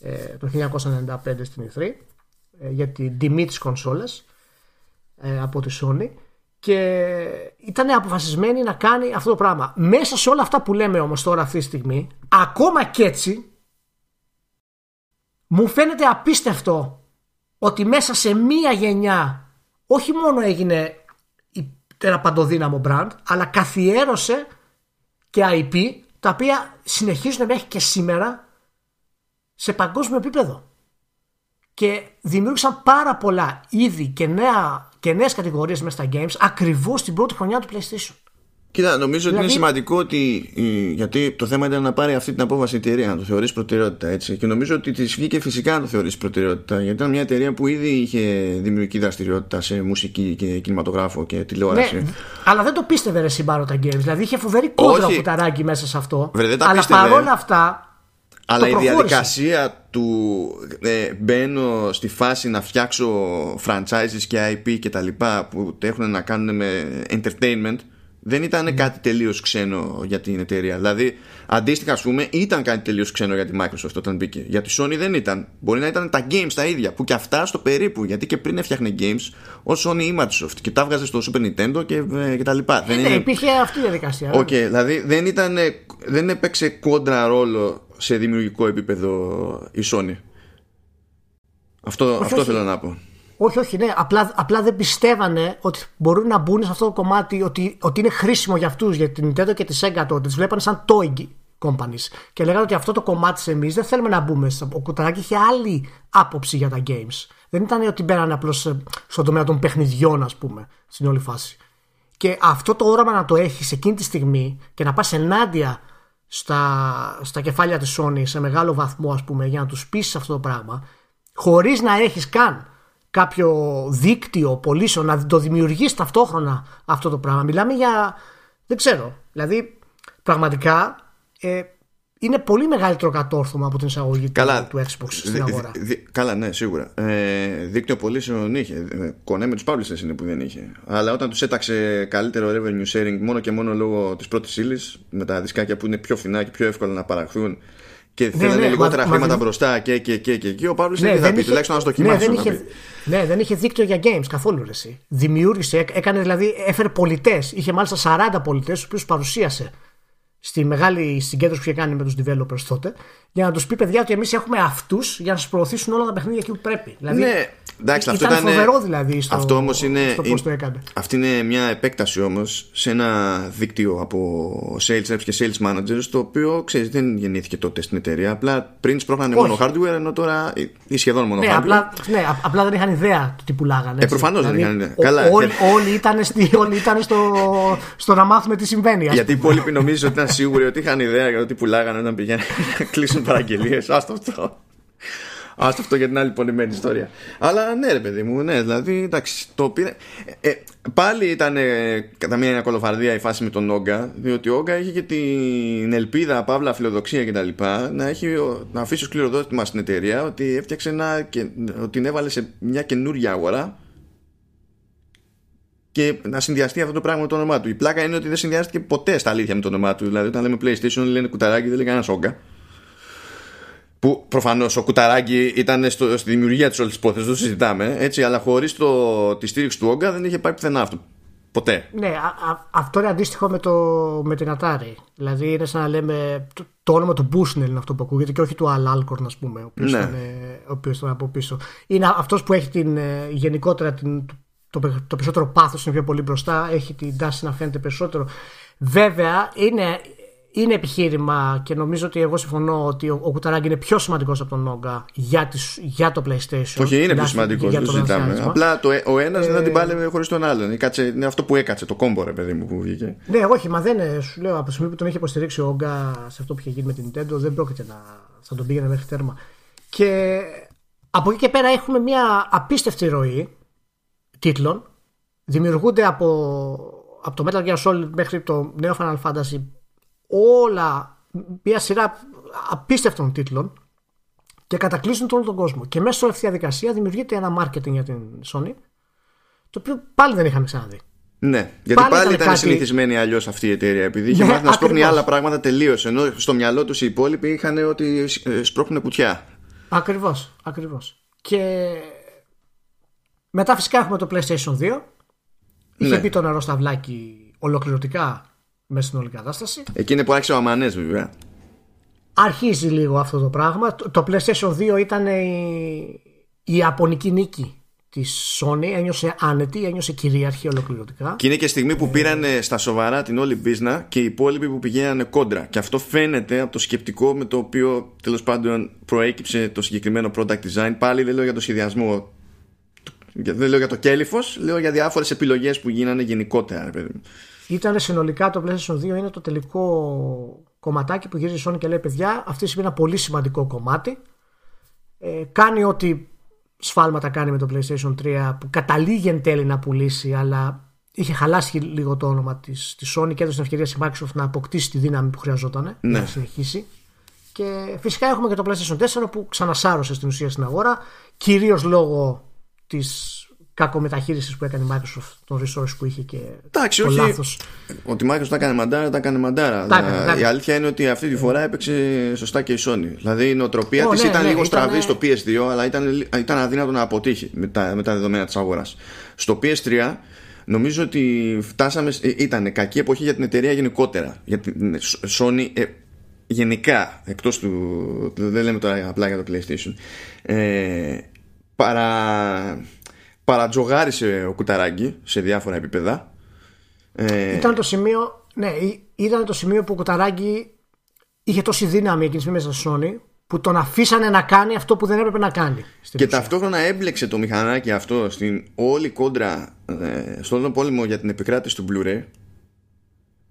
ε, το 1995 στην E3 ε, για την τιμή της κονσόλας ε, από τη Sony και ήταν αποφασισμένη να κάνει αυτό το πράγμα. Μέσα σε όλα αυτά που λέμε όμως τώρα αυτή τη στιγμή, ακόμα και έτσι, μου φαίνεται απίστευτο ότι μέσα σε μία γενιά όχι μόνο έγινε η- ένα παντοδύναμο brand, αλλά καθιέρωσε και IP τα οποία συνεχίζουν μέχρι και σήμερα σε παγκόσμιο επίπεδο και δημιούργησαν πάρα πολλά είδη και, νέα, και νέες κατηγορίες μέσα στα games ακριβώς την πρώτη χρονιά του PlayStation. Κοίτα, νομίζω ότι είναι Δηλαδή- σημαντικό ότι. ε, Γιατί το θέμα ήταν να πάρει αυτή την απόφαση η εταιρεία, να το θεωρήσει προτεραιότητα έτσι. Και νομίζω ότι της βγήκε φυσικά να το θεωρήσει προτεραιότητα. Γιατί ήταν μια εταιρεία που ήδη είχε δημιουργική δραστηριότητα σε μουσική και κινηματογράφο και τηλεόραση. Ναι, αλλά δεν το πίστευε ρε συμπάρο τα games. Δηλαδή είχε φοβερή κόντρα Όχι. που ταράκι μέσα σε αυτό. Βρε, δεν τα αλλά πίστευε. παρόλα αυτά. Αλλά το η προχώρησε. διαδικασία του ε, μπαίνω στη φάση να φτιάξω franchises και IP και τα λοιπά που έχουν να κάνουν με entertainment δεν ήταν Ναι. κάτι τελείως ξένο για την εταιρεία. Δηλαδή, αντίστοιχα, ας πούμε, ήταν κάτι τελείως ξένο για τη Microsoft όταν μπήκε. Για τη Sony δεν ήταν. Μπορεί να ήταν τα games τα ίδια, που και αυτά στο περίπου. Γιατί και πριν έφτιαχνε games ως Sony ή Microsoft και τα 'βγαζε στο Super Nintendo και, ε, και τα λοιπά. δεν Ναι, είναι... υπήρχε αυτή η διαδικασία. Οκ, δηλαδή δεν, ήταν, δεν έπαιξε κόντρα ρόλο σε δημιουργικό επίπεδο η Sony. Αυτό, αυτό όχι. θέλω να πω. Όχι, όχι, ναι. Απλά, απλά δεν πιστεύανε ότι μπορούν να μπουν σε αυτό το κομμάτι, ότι, ότι είναι χρήσιμο για αυτούς, για την Nintendo και τη Sega τότε. Τους βλέπανε σαν toy companies. Και λέγανε ότι αυτό το κομμάτι εμείς δεν θέλουμε να μπούμε. Ο Κουταράγκι είχε άλλη άποψη για τα games. Δεν ήταν ότι μπαίνανε απλώς στον τομέα των παιχνιδιών, ας πούμε, στην όλη φάση. Και αυτό το όραμα να το έχεις σε εκείνη τη στιγμή και να πας ενάντια στα, στα κεφάλια της Sony σε μεγάλο βαθμό, ας πούμε, για να τους πείσει αυτό το πράγμα, χωρίς να έχεις καν κάποιο δίκτυο πωλήσεων να το δημιουργήσει ταυτόχρονα αυτό το πράγμα. Μιλάμε για. Δεν ξέρω. Δηλαδή, πραγματικά ε, είναι πολύ μεγαλύτερο κατόρθωμα από την εισαγωγή του- Καλά. του Xbox στην Δι- αγορά. δι- δι- καλά, ναι, σίγουρα. Ε, δίκτυο πωλήσεων είχε. Ε, Κονέ με τους publishers είναι που δεν είχε. Αλλά όταν τους έταξε καλύτερο revenue sharing μόνο και μόνο λόγω της πρώτης ύλης, με τα δισκάκια που είναι πιο φθηνά και πιο εύκολα να παραχθούν και θέλανε ναι, λιγότερα μα- χρήματα μα- μπροστά και και και και εκεί, ο publisher Ναι, τι θα δεν πει, είχε- τουλάχιστον να στο ναι, δοκιμάσει. δεν είχε, ναι, δεν είχε δίκτυο για games καθόλου ρε, εσύ. Δημιούργησε, έκ- έκανε δηλαδή, έφερε πολιτές. Είχε μάλιστα 40 πολιτές, του οποίους παρουσίασε στη μεγάλη συγκέντρωση που είχε κάνει με τους developers τότε, για να τους πει παιδιά ότι εμείς έχουμε αυτούς για να σας προωθήσουν όλα τα παιχνίδια εκεί που πρέπει. Δηλαδή, Ναι, εντάξει, αυτό ήταν ήταν. φοβερό δηλαδή στο, αυτό όμως είναι, στο πώς είναι- το έκανε. Αυτή είναι μια επέκταση όμως σε ένα δίκτυο από sales reps και sales managers το οποίο ξέρεις δεν γεννήθηκε τότε στην εταιρεία. Απλά πριν σπρώχνανε Όχι. μόνο hardware ενώ τώρα ή σχεδόν μόνο Ναι, hardware. απλά, ναι, α- απλά δεν είχαν ιδέα του τι πουλάγανε. έτσι. προφανώς δεν είχαν ιδέα. ο- Καλά, όλοι, και- όλοι ήταν, στη, όλοι ήταν στο, στο να μάθουμε τι συμβαίνει. ας Γιατί οι υπόλοιποι νομίζουν ότι ήταν σίγουροι ότι είχαν ιδέα για το τι πουλάγανε όταν πηγαίνουν να κλείσουν παραγγελίες. Άστο αυτό. Άστο αυτό για την άλλη πονημένη ιστορία. Αλλά ναι, ρε παιδί μου, ναι, δηλαδή εντάξει, το πήρε. Ε, ε, πάλι ήταν ε, κατά μία κολοφαρδία η φάση με τον Όγκα, διότι ο Όγκα είχε και την ελπίδα, παύλα, φιλοδοξία κτλ. Να, έχει, να αφήσει ω κληροδότημα στην εταιρεία ότι έφτιαξε ένα. Και, ότι την έβαλε σε μια καινούργια αγορά και να συνδυαστεί αυτό το πράγμα με το όνομά του. Η πλάκα είναι ότι δεν συνδυάστηκε ποτέ στα αλήθεια με το όνομά του. Δηλαδή, όταν λέμε PlayStation, λένε κουταράκι, δεν λέει κανένας όγκα. Που προφανώς ο Κουταράκη ήταν στο, στη δημιουργία της όλης της υπόθεσης, το συζητάμε, έτσι, αλλά χωρίς τη στήριξη του Όγκα δεν είχε πάει πουθενά αυτό. Ποτέ. Ναι, α, α, αυτό είναι αντίστοιχο με, το, με την Atari. Δηλαδή είναι σαν να λέμε το, το όνομα του Bushnell είναι αυτό που ακούγεται και όχι του Al Alcorn, ας πούμε, ο οποίος ναι. ήταν, ήταν από πίσω. Είναι αυτός που έχει την, ε, γενικότερα την, το, το, το περισσότερο πάθος, είναι πιο πολύ μπροστά, έχει την τάση να φαίνεται περισσότερο. Βέβαια, είναι είναι επιχείρημα και νομίζω ότι εγώ συμφωνώ ότι ο, ο Κουταράγκη είναι πιο σημαντικός από τον Νόγκα για, για το PlayStation. Όχι, είναι πιο σημαντικός, δεν το συζητάμε. Απλά το, ο ένας ε, δεν την πάλευε χωρίς τον άλλον. είναι αυτό που έκατσε, το κόμπο, ρε παιδί μου που βγήκε. Ναι, όχι, μα δεν είναι. Σου λέω από τη στιγμή που τον είχε υποστηρίξει ο Όγκα σε αυτό που είχε γίνει με την Nintendo, δεν πρόκειται να θα τον πήγαινε μέχρι τέρμα. Και από εκεί και πέρα έχουμε μια απίστευτη ροή τίτλων. Δημιουργούνται από, από το Metal Gear Solid μέχρι το νέο Final Fantasy όλα, μια σειρά απίστευτων τίτλων και κατακλείσουν όλο τον κόσμο. Και μέσα σε αυτή τη διαδικασία δημιουργείται ένα marketing για την Sony, το οποίο πάλι δεν είχαμε ξαναδεί. Ναι, γιατί πάλι, πάλι ήταν, κάτι... συνηθισμένη αλλιώς αυτή η εταιρεία. Επειδή είχε ναι, μάθει να σπρώχνει άλλα πράγματα τελείως. Ενώ στο μυαλό τους οι υπόλοιποι είχαν ότι ε, σπρώχνουν κουτιά. Ακριβώς, ακριβώς. Και μετά φυσικά έχουμε το PlayStation 2. Είχε ναι. μπει το νερό στα βλάκι ολοκληρωτικά μέσα στην όλη κατάσταση. Εκείνη που άρχισε ο Αμανές, βέβαια. Αρχίζει λίγο αυτό το πράγμα. Το PlayStation 2 ήταν η, η Ιαπωνική νίκη της Sony. Ένιωσε άνετη, ένιωσε κυρίαρχη ολοκληρωτικά. Και είναι και στιγμή που πήραν στα σοβαρά την όλη business και οι υπόλοιποι που πηγαίνανε κόντρα. Και αυτό φαίνεται από το σκεπτικό με το οποίο τέλος πάντων προέκυψε το συγκεκριμένο product design. Πάλι δεν λέω για το σχεδιασμό. Δεν λέω για το κέλυφος, λέω για διάφορες επιλογές που γίνανε γενικότερα. Ήταν συνολικά το PlayStation 2 είναι το τελικό κομματάκι που γυρίζει η Sony και λέει παιδιά αυτή είναι ένα πολύ σημαντικό κομμάτι ε, κάνει ό,τι σφάλματα κάνει με το PlayStation 3 που καταλήγει εν τέλει να πουλήσει αλλά είχε χαλάσει λίγο το όνομα της, της Sony και έδωσε την ευκαιρία στη Microsoft να αποκτήσει τη δύναμη που χρειαζόταν ναι. να συνεχίσει και φυσικά έχουμε και το PlayStation 4 που ξανασάρωσε στην ουσία στην αγορά κυρίως λόγω της κακομεταχείρισης που έκανε η Microsoft, των resource που είχε και Εντάξει, το όχι. Λάθος. Ότι η Microsoft τα έκανε μαντάρα, τα έκανε μαντάρα. Τα, η αλήθεια είναι ότι αυτή τη φορά έπαιξε σωστά και η Sony. Δηλαδή η νοοτροπία oh, της ναι, ήταν ναι, λίγο ήταν... στραβή στο PS2, αλλά ήταν, ήταν αδύνατο να αποτύχει με τα, με τα δεδομένα της αγοράς. Στο PS3 νομίζω ότι φτάσαμε. Ε, ήταν κακή εποχή για την εταιρεία γενικότερα. Για την Sony ε, γενικά, εκτός του. Δεν λέμε τώρα απλά για το PlayStation. Ε, παρά παρατζογάρισε ο Κουταράγκη σε διάφορα επίπεδα. Ε... Ήταν το σημείο, ναι, ήταν το σημείο που ο Κουταράγκη είχε τόση δύναμη εκείνη μέσα στη Sony που τον αφήσανε να κάνει αυτό που δεν έπρεπε να κάνει. Και ταυτόχρονα έμπλεξε το μηχανάκι αυτό στην όλη κόντρα ε, στον όλο πόλεμο για την επικράτηση του Blu-ray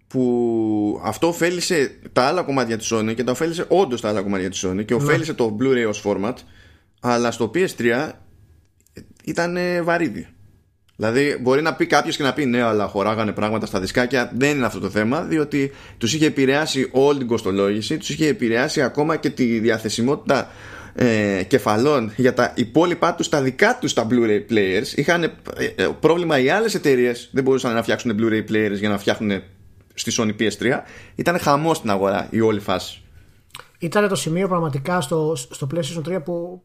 που αυτό ωφέλησε τα άλλα κομμάτια της Sony και τα ωφέλησε όντως τα άλλα κομμάτια της Sony και ναι. ωφέλησε το Blu-ray ως format αλλά στο PS3 ήταν βαρύδι. Δηλαδή, μπορεί να πει κάποιος και να πει ναι, αλλά χωράγανε πράγματα στα δισκάκια. Δεν είναι αυτό το θέμα, διότι τους είχε επηρεάσει όλη την κοστολόγηση, τους είχε επηρεάσει ακόμα και τη διαθεσιμότητα ε, κεφαλών για τα υπόλοιπά τους, τα δικά τους τα Blu-ray players. Είχαν ε, ε, πρόβλημα οι άλλες εταιρείες, δεν μπορούσαν να φτιάξουν Blu-ray players για να φτιάχνουν στη Sony PS3. Ήταν χαμός στην αγορά η όλη φάση. Ήταν το σημείο πραγματικά στο, στο PlayStation 3 που,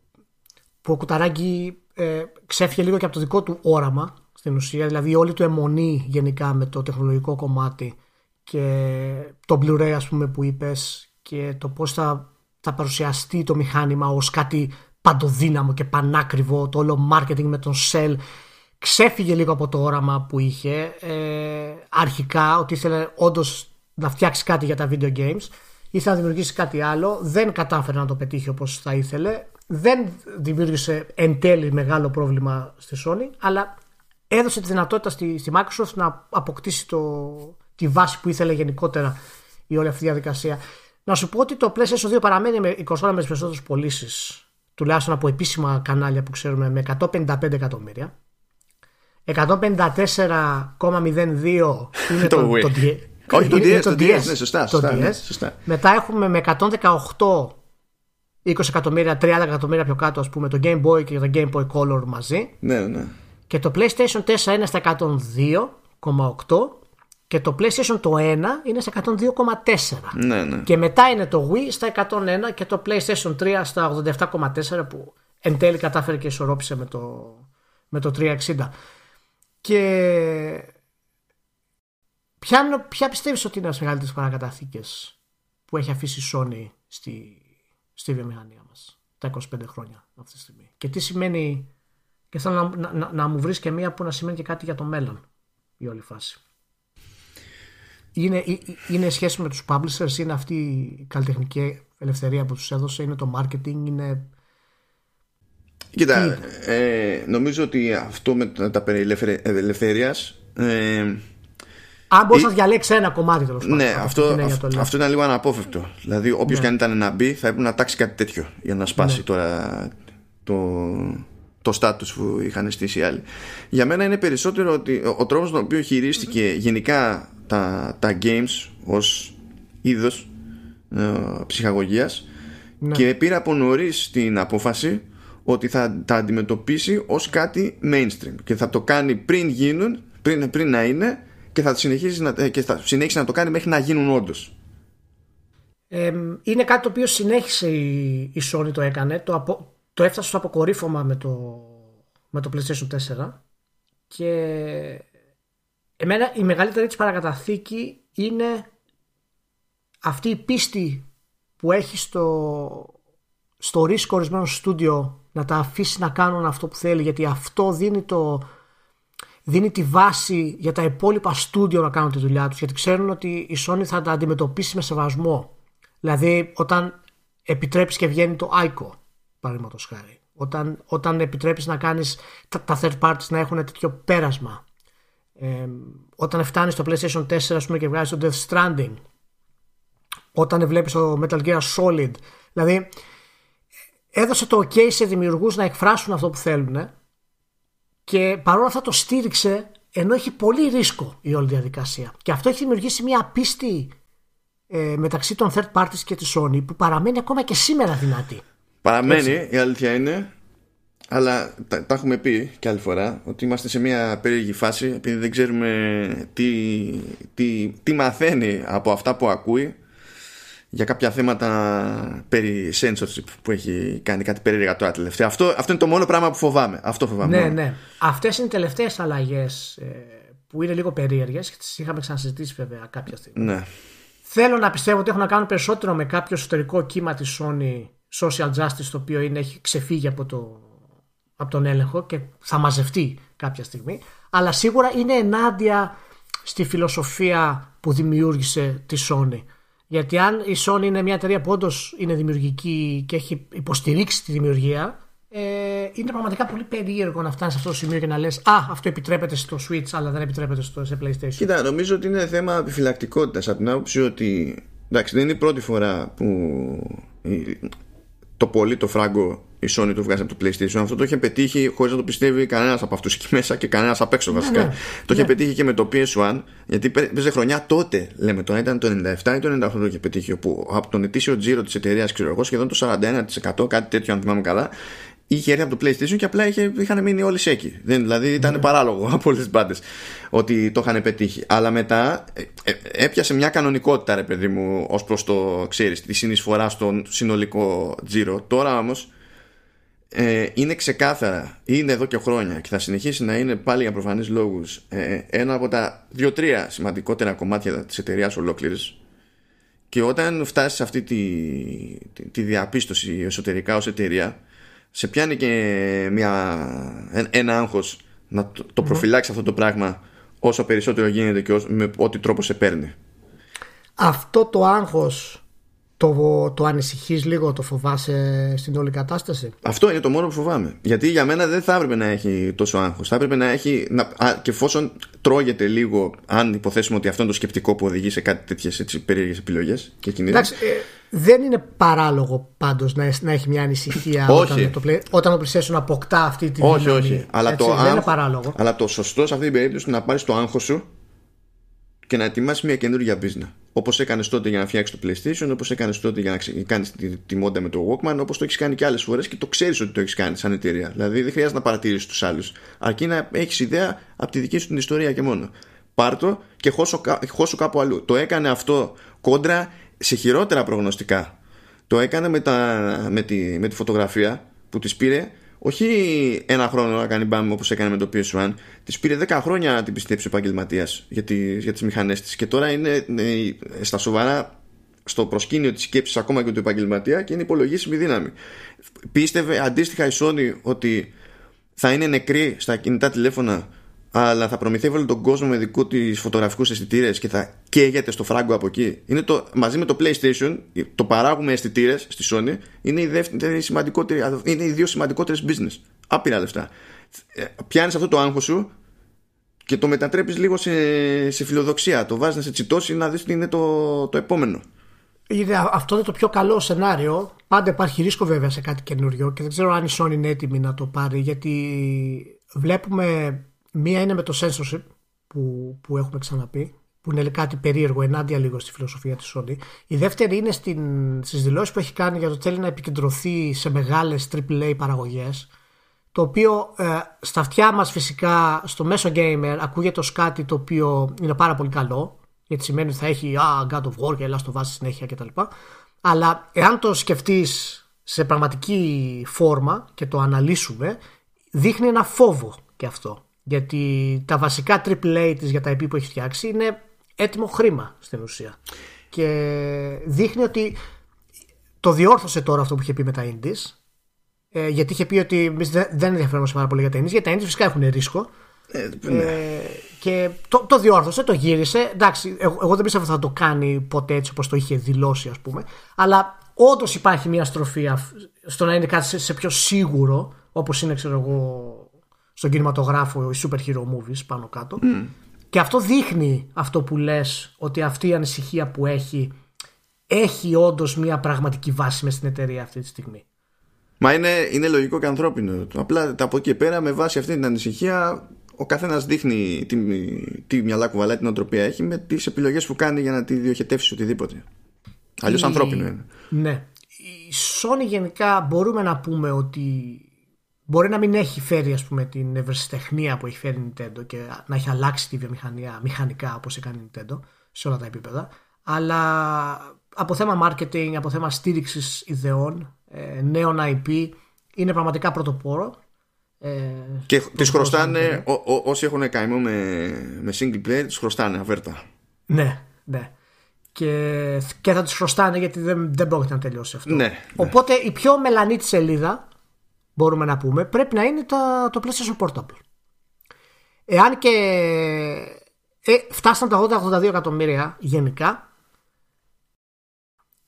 που ο Κουταράκη ε, ξέφυγε λίγο και από το δικό του όραμα στην ουσία, δηλαδή όλη του αιμονή γενικά με το τεχνολογικό κομμάτι και το Blu-ray ας πούμε που είπες και το πώς θα, θα παρουσιαστεί το μηχάνημα ως κάτι παντοδύναμο και πανάκριβο, το όλο marketing με τον Cell ξέφυγε λίγο από το όραμα που είχε. Ε, αρχικά ότι ήθελε όντως να φτιάξει κάτι για τα video games ήθελε να δημιουργήσει κάτι άλλο δεν κατάφερε να το πετύχει όπως θα ήθελε δεν δημιούργησε εν τέλει μεγάλο πρόβλημα στη Sony, αλλά έδωσε τη δυνατότητα στη, στη Microsoft να αποκτήσει το, τη βάση που ήθελε γενικότερα η όλη αυτή η διαδικασία. Να σου πω ότι το PlayStation 2 παραμένει με 20 με τις περισσότερες πωλήσεις, τουλάχιστον από επίσημα κανάλια που ξέρουμε, με 155 εκατομμύρια. 154,02 είναι το, το, το, Όχι, το DS, το DS, ναι, σωστά, σωστά, ναι, σωστά. Μετά έχουμε με 118 20 εκατομμύρια, 30 εκατομμύρια πιο κάτω, ας πούμε, το Game Boy και το Game Boy Color μαζί. Ναι, ναι. Και το PlayStation 4 είναι στα 102,8 Και το PlayStation το 1 είναι στα 102,4. Ναι, ναι. Και μετά είναι το Wii στα 101 και το PlayStation 3 στα 87,4 που εν τέλει κατάφερε και ισορρόπησε με το, με το 360. Και ποια, ποια πιστεύεις ότι είναι τις μεγαλύτερες παρακαταθήκες που έχει αφήσει η Sony στη, στη βιομηχανία μας τα 25 χρόνια αυτή τη στιγμή. Και τι σημαίνει και θέλω να, να, να μου βρεις και μία που να σημαίνει και κάτι για το μέλλον η όλη φάση. Είναι, είναι σχέση με τους publishers, είναι αυτή η καλλιτεχνική ελευθερία που τους έδωσε, είναι το marketing, είναι... Κοίτα, ε, νομίζω ότι αυτό με τα περί ελευθερίας ε, αν μπορείς να διαλέξεις ένα κομμάτι τέλος πάντων. Ναι, αυτό, αυτό, αυτό ήταν λίγο αναπόφευκτο. Δηλαδή, όποιος ναι. και αν ήταν να μπει, θα έπρεπε να τάξει κάτι τέτοιο για να σπάσει ναι. τώρα το, το status που είχαν στήσει οι άλλοι. Για μένα είναι περισσότερο ότι ο, ο τρόπος τον οποίο χειρίστηκε γενικά τα, τα games ως είδος ε, ψυχαγωγίας ναι. και πήρε από νωρίς την απόφαση ότι θα τα αντιμετωπίσει ως κάτι mainstream και θα το κάνει πριν γίνουν, πριν, πριν να είναι και θα, συνεχίσει να, ε, και θα συνέχισε να το κάνει μέχρι να γίνουν όντως. Ε, είναι κάτι το οποίο συνέχισε η, η Sony το έκανε το, απο, το έφτασε στο αποκορύφωμα με το, με το PlayStation 4 και εμένα η μεγαλύτερη της παρακαταθήκη είναι αυτή η πίστη που έχει στο, στο ρίσκο ορισμένο στούντιο να τα αφήσει να κάνουν αυτό που θέλει γιατί αυτό δίνει το, δίνει τη βάση για τα υπόλοιπα στούντιο να κάνουν τη δουλειά τους γιατί ξέρουν ότι η Sony θα τα αντιμετωπίσει με σεβασμό. Δηλαδή όταν επιτρέπεις και βγαίνει το ICO παραδείγματος χάρη. Όταν, όταν επιτρέπεις να κάνεις τα, τα third parties να έχουν τέτοιο πέρασμα. Ε, όταν φτάνεις στο PlayStation 4 ας πούμε, και βγάζεις το Death Stranding. Όταν βλέπεις το Metal Gear Solid. Δηλαδή έδωσε το ok σε δημιουργούς να εκφράσουν αυτό που θέλουν και παρόλα αυτά το στήριξε ενώ έχει πολύ ρίσκο η όλη διαδικασία. Και αυτό έχει δημιουργήσει μια πίστη ε, μεταξύ των third parties και της Sony που παραμένει ακόμα και σήμερα δυνατή. Παραμένει, η αλήθεια είναι. Αλλά τα, τα, έχουμε πει και άλλη φορά ότι είμαστε σε μια περίεργη φάση επειδή δεν ξέρουμε τι, τι, τι μαθαίνει από αυτά που ακούει για κάποια θέματα περί censorship που έχει κάνει κάτι περίεργα τώρα τελευταία. Αυτό, αυτό είναι το μόνο πράγμα που φοβάμαι. Αυτό φοβάμαι. Ναι, ναι. Αυτές είναι οι τελευταίες αλλαγές ε, που είναι λίγο περίεργες και τις είχαμε ξανασυζητήσει βέβαια κάποια στιγμή. Ναι. Θέλω να πιστεύω ότι έχουν να κάνουν περισσότερο με κάποιο εσωτερικό κύμα της Sony Social Justice το οποίο είναι, έχει ξεφύγει από, το, από τον έλεγχο και θα μαζευτεί κάποια στιγμή. Αλλά σίγουρα είναι ενάντια στη φιλοσοφία που δημιούργησε τη Sony γιατί αν η Sony είναι μια εταιρεία που όντως είναι δημιουργική και έχει υποστηρίξει τη δημιουργία, ε, είναι πραγματικά πολύ περίεργο να φτάνεις σε αυτό το σημείο και να λες: Α, αυτό επιτρέπεται στο Switch, αλλά δεν επιτρέπεται στο, σε PlayStation. Κοίτα, νομίζω ότι είναι θέμα επιφυλακτικότητας από την άποψη ότι. Εντάξει, δεν είναι η πρώτη φορά που το πολύ το φράγκο η Sony το βγάζει από το PlayStation. Αυτό το είχε πετύχει χωρίς να το πιστεύει κανένας από αυτούς εκεί μέσα και κανένας απ' έξω ναι, βασικά. Ναι, το είχε ναι. πετύχει και με το PS1, γιατί παίζει χρονιά τότε, λέμε τώρα, ήταν το 97 ή το 98 το είχε πετύχει. Όπου από τον ετήσιο τζίρο της εταιρείας, ξέρω εγώ, σχεδόν το 41%, κάτι τέτοιο, αν θυμάμαι καλά, είχε έρθει από το PlayStation και απλά είχε, είχαν μείνει όλοι σέκοι. Δεν, δηλαδή ήταν ναι. παράλογο από όλες τις μπάντες ότι το είχαν πετύχει. Αλλά μετά ε, ε, έπιασε μια κανονικότητα, ρε παιδί μου, ως προς το ξέρεις, τη συνεισφορά στον συνολικό τζίρο. Τώρα όμως ε, είναι ξεκάθαρα, είναι εδώ και χρόνια και θα συνεχίσει να είναι πάλι για προφανείς λόγους ε, ένα από τα δύο-τρία σημαντικότερα κομμάτια της εταιρείας ολόκληρης. Και όταν φτάσεις σε αυτή τη, τη, τη διαπίστωση εσωτερικά ως εταιρεία, σε πιάνει και μια, ένα άγχος να το, το προφυλάξει αυτό το πράγμα όσο περισσότερο γίνεται και με ό,τι τρόπο σε παίρνει. Αυτό το άγχος το, το ανησυχείς λίγο, το φοβάσαι στην όλη κατάσταση; Αυτό είναι το μόνο που φοβάμαι. Γιατί για μένα δεν θα έπρεπε να έχει τόσο άγχος. Θα έπρεπε να έχει. Να, α, και εφόσον τρώγεται λίγο, αν υποθέσουμε ότι αυτό είναι το σκεπτικό που οδηγεί σε κάτι τέτοιες περίεργες επιλογές και κινήσεις. Εντάξει, ε, δεν είναι παράλογο πάντως να, να έχει μια ανησυχία όταν το, όταν το PlayStation αποκτά αυτή τη όχι, δύναμη. Όχι, αλλά, έτσι, το δεν είναι παράλογο. αλλά το σωστό σε αυτή την περίπτωση είναι να πάρεις το άγχος σου και να ετοιμάσει μια καινούργια business. Όπως έκανες τότε για να φτιάξεις το PlayStation, όπως έκανες τότε για να κάνεις τη, τη μόντα με το Walkman, όπως το έχεις κάνει και άλλες φορές και το ξέρεις ότι το έχεις κάνει σαν εταιρεία. Δηλαδή δεν χρειάζεται να παρατηρήσεις τους άλλους. Αρκεί να έχεις ιδέα από τη δική σου την ιστορία και μόνο. πάρτο και χώσω, χώσω κάπου αλλού. Το έκανε αυτό κόντρα σε χειρότερα προγνωστικά. Το έκανε με, τα, με, τη, με τη φωτογραφία που της πήρε όχι ένα χρόνο να κάνει μπαμ όπως έκανε με το PS1, της πήρε 10 χρόνια να την πιστέψει ο επαγγελματίας για, τι, για τις μηχανές της. Και τώρα είναι στα σοβαρά στο προσκήνιο της σκέψης ακόμα και του επαγγελματία και είναι υπολογίσιμη δύναμη. Πίστευε αντίστοιχα η Sony ότι θα είναι νεκρή στα κινητά τηλέφωνα αλλά θα προμηθεύει όλο τον κόσμο με δικού της φωτογραφικούς αισθητήρες και θα καίγεται στο φράγκο από εκεί. Είναι το, μαζί με το PlayStation, το παράγουμε αισθητήρες στη Sony, είναι οι, δεύτερη σημαντικότερη, είναι οι δύο σημαντικότερες business. Άπειρα λεφτά. Ε, Πιάνεις αυτό το άγχος σου και το μετατρέπεις λίγο σε, σε φιλοδοξία. Το βάζεις να σε τσιτώσει να δεις τι είναι το, το επόμενο. Είναι, αυτό είναι το πιο καλό σενάριο. Πάντα υπάρχει ρίσκο βέβαια σε κάτι καινούριο και δεν ξέρω αν η Sony είναι έτοιμη να το πάρει γιατί βλέπουμε μία είναι με το censorship που, που έχουμε ξαναπεί που είναι κάτι περίεργο ενάντια λίγο στη φιλοσοφία της Sony. Η δεύτερη είναι στην, στις δηλώσεις που έχει κάνει για το θέλει να επικεντρωθεί σε μεγάλες AAA παραγωγές το οποίο ε, στα αυτιά μας φυσικά στο μέσο gamer ακούγεται ως κάτι το οποίο είναι πάρα πολύ καλό γιατί σημαίνει ότι θα έχει ah, God of War και έλα στο βάση συνέχεια κτλ. Αλλά εάν το σκεφτείς σε πραγματική φόρμα και το αναλύσουμε, δείχνει ένα φόβο και αυτό. Γιατί τα βασικά AAA της για τα IP που έχει φτιάξει είναι έτοιμο χρήμα στην ουσία. Και δείχνει ότι το διόρθωσε τώρα αυτό που είχε πει με τα Indies. Ε, γιατί είχε πει ότι εμείς δεν ενδιαφέρομαστε πάρα πολύ για τα Indies, γιατί τα Indies φυσικά έχουν ρίσκο ε, ναι. ε, και το, το διόρθωσε, το γύρισε. Εντάξει, εγώ, εγώ δεν πίστευα ότι θα το κάνει ποτέ έτσι όπως το είχε δηλώσει, ας πούμε. Αλλά όντως υπάρχει μια στροφή στο να είναι κάτι σε, πιο σίγουρο, όπως είναι, ξέρω εγώ, στον κινηματογράφο οι super hero movies πάνω κάτω. Και αυτό δείχνει αυτό που λες ότι αυτή η ανησυχία που έχει έχει όντως μια πραγματική βάση μες στην εταιρεία αυτή τη στιγμή. Μα είναι, είναι λογικό και ανθρώπινο. Απλά από εκεί και πέρα με βάση αυτή την ανησυχία ο καθένας δείχνει τι, τι μυαλά κουβαλάει την οτροπία έχει με τις επιλογές που κάνει για να τη διοχετεύσει οτιδήποτε. Αλλιώς ανθρώπινο είναι. Ναι. Η Sony γενικά μπορούμε να πούμε ότι μπορεί να μην έχει φέρει ας πούμε, την ευρεσιτεχνία που έχει φέρει η Nintendo και να έχει αλλάξει τη βιομηχανία μηχανικά όπως έκανε η Nintendo σε όλα τα επίπεδα αλλά από θέμα marketing, από θέμα στήριξης ιδεών, ε, νέων IP είναι πραγματικά πρωτοπόρο ε, και τις χρωστάνε, ό, ό, όσοι έχουν καημό με, με single player, τις χρωστάνε αβέρτα. Ναι, ναι. Και, και θα τις χρωστάνε γιατί δεν, δεν πρόκειται να τελειώσει αυτό. Ναι, ναι. Οπότε η πιο μελανή της σελίδα, μπορούμε να πούμε, πρέπει να είναι το, το PlayStation Portable. Εάν και ε, φτάσαν τα 80-82 εκατομμύρια γενικά,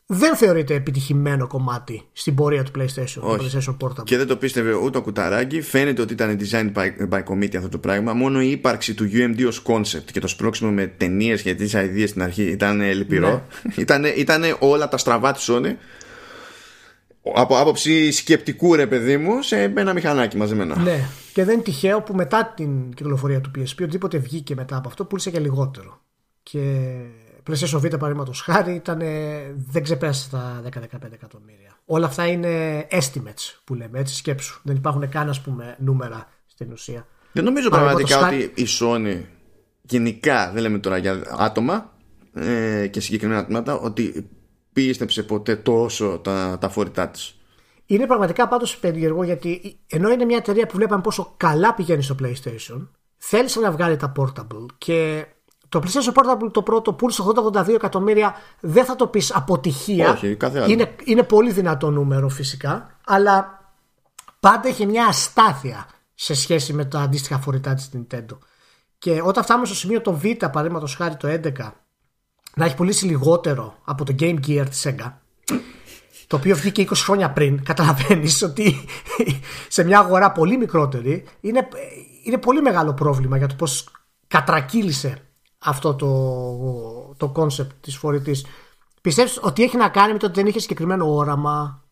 δεν θεωρείται επιτυχημένο κομμάτι στην πορεία του PlayStation, Όχι. PlayStation Portable. Και δεν το πίστευε ούτε ο Κουταράκη. Φαίνεται ότι ήταν design by, by committee αυτό το πράγμα. Μόνο η ύπαρξη του UMD ως concept και το σπρώξιμο με ταινίες και τις ιδέε στην αρχή ήταν λυπηρό. Ναι. ήταν, όλα τα στραβά της Sony. Από άποψη σκεπτικού ρε παιδί μου σε ένα μηχανάκι μαζεμένα. Ναι. Και δεν είναι τυχαίο που μετά την κυκλοφορία του PSP, οτιδήποτε βγήκε μετά από αυτό, πούλησε και λιγότερο. Και PlayStation Vita παραδείγματος χάρη ήταν, δεν ξεπέρασε τα 10-15 εκατομμύρια. Όλα αυτά είναι estimates που λέμε, έτσι σκέψου. Δεν υπάρχουν καν ας πούμε νούμερα στην ουσία. Δεν νομίζω πραγματικά ότι η Sony γενικά, δεν λέμε τώρα για άτομα ε, και συγκεκριμένα άτομα, ότι πίστεψε ποτέ τόσο τα, τα φόρητά της. Είναι πραγματικά πάντως περίεργο γιατί ενώ είναι μια εταιρεία που βλέπαμε πόσο καλά πηγαίνει στο PlayStation, θέλησε να βγάλει τα portable και το PlayStation Portable το πρώτο πούλησε 80-82 εκατομμύρια. Δεν θα το πεις αποτυχία. Όχι, κάθε άλλο. Είναι, είναι πολύ δυνατό νούμερο φυσικά. Αλλά πάντα έχει μια αστάθεια σε σχέση με τα αντίστοιχα φορητά της Nintendo. Και όταν φτάνουμε στο σημείο το Β, παραδείγματος χάρη το 11, να έχει πουλήσει λιγότερο από το Game Gear της Sega, το οποίο βγήκε 20 χρόνια πριν, καταλαβαίνεις ότι σε μια αγορά πολύ μικρότερη είναι, είναι πολύ μεγάλο πρόβλημα για το πώς κατρακύλησε αυτό το, το concept της φορητής. Πιστεύεις ότι έχει να κάνει με το ότι δεν είχε συγκεκριμένο όραμα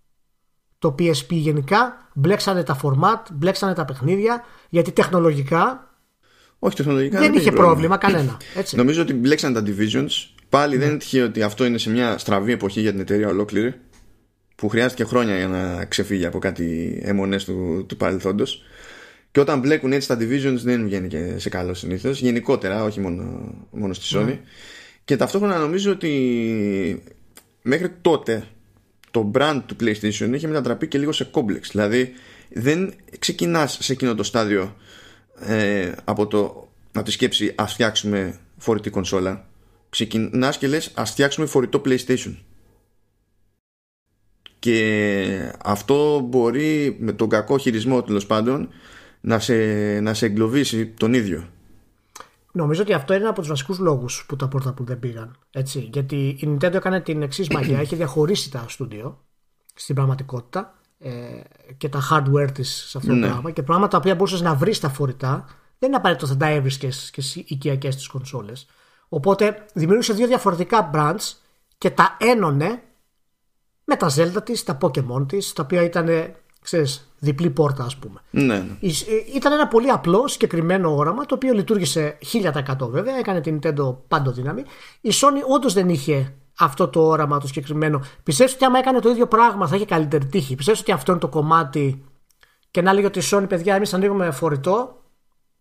το PSP γενικά, μπλέξανε τα format, μπλέξανε τα παιχνίδια, γιατί τεχνολογικά, Όχι, τεχνολογικά δεν, είχε πρόβλημα, κανένα. Έτσι. Νομίζω ότι μπλέξανε τα divisions. Πάλι δεν είναι τυχαίο ότι αυτό είναι σε μια στραβή εποχή για την εταιρεία ολόκληρη, που χρειάστηκε χρόνια για να ξεφύγει από κάτι αιμονές του, του παρελθόντος. Και όταν μπλέκουν έτσι τα divisions δεν βγαίνει και σε καλό συνήθως. Γενικότερα, όχι μόνο, μόνο στη Sony. Ναι. Και ταυτόχρονα νομίζω ότι μέχρι τότε το brand του PlayStation είχε μετατραπεί και λίγο σε complex. Δηλαδή δεν ξεκινάς σε εκείνο το στάδιο ε, από, το, από τη σκέψη ας φτιάξουμε φορητή κονσόλα. Ξεκινάς και λες ας φτιάξουμε φορητό PlayStation. Και αυτό μπορεί με τον κακό χειρισμό τέλος πάντων να σε, να σε εγκλωβίσει τον ίδιο. Νομίζω ότι αυτό είναι ένα από τους βασικούς λόγους που τα που δεν πήγαν. Έτσι. Γιατί η Nintendo έκανε την εξής μαγεία. Έχει διαχωρίσει τα στούντιο στην πραγματικότητα ε, και τα hardware της σε αυτό το ναι. πράγμα. Και πράγματα τα οποία μπορούσες να βρεις τα φορητά δεν είναι απαραίτητο θα τα έβρισκες και στις οικιακές της κονσόλες. Οπότε δημιούργησε δύο διαφορετικά brands και τα ένωνε με τα Zelda της, τα Pokémon της, τα οποία ήταν ξέρεις, διπλή πόρτα ας πούμε. Ναι, ναι. Ε, ήταν ένα πολύ απλό συγκεκριμένο όραμα το οποίο λειτουργήσε 1000% βέβαια, έκανε την Nintendo πάντο δύναμη. Η Sony όντως δεν είχε αυτό το όραμα το συγκεκριμένο. Πιστεύω ότι άμα έκανε το ίδιο πράγμα θα είχε καλύτερη τύχη; Πιστεύω ότι αυτό είναι το κομμάτι και να λέγει ότι η Sony παιδιά εμείς ανοίγουμε φορητό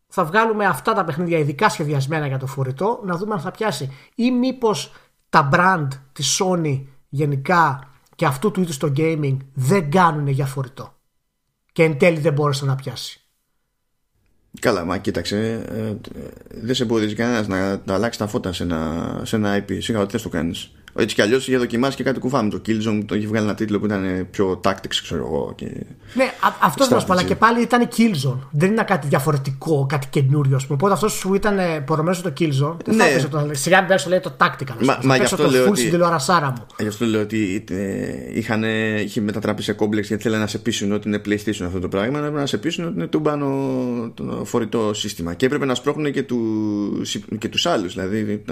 θα βγάλουμε αυτά τα παιχνίδια ειδικά σχεδιασμένα για το φορητό να δούμε αν θα πιάσει ή μήπως τα brand της Sony γενικά και αυτού του είδους το gaming δεν κάνουν για φορητό. Και εν τέλει δεν μπόρεσε να πιάσει. Καλά, μα κοίταξε. Ε, ε, δεν σε εμποδίζει κανένας να, να αλλάξει τα φώτα σε ένα, σε ένα IP. Σίγουρα ότι θες το κάνεις. Έτσι κι αλλιώς είχε δοκιμάσει και κάτι κουφά με το Killzone. Το είχε βγάλει ένα τίτλο που ήταν πιο tactics, ξέρω εγώ. Και... Ναι, αυτό δεν αλλά και πάλι ήταν Killzone. Δεν είναι κάτι διαφορετικό, κάτι καινούριο. Οπότε αυτός σου ήταν πορωμένος το Killzone. Δεν ναι. θα έπαιζε το. Σιγά μην λέει το tactical. Μα, μα γι' αυτό λέω. Ότι... τηλεορασάρα μου. Γι' αυτό λέω ότι ε, είχαν, είχε μετατραπεί σε κόμπλεξ γιατί θέλανε να σε πείσουν ότι είναι PlayStation αυτό το πράγμα. Έπρεπε να σε πείσουν ότι είναι τούμπανο το φορητό σύστημα. Και έπρεπε να σπρώχνουν και του και τους άλλους. Δηλαδή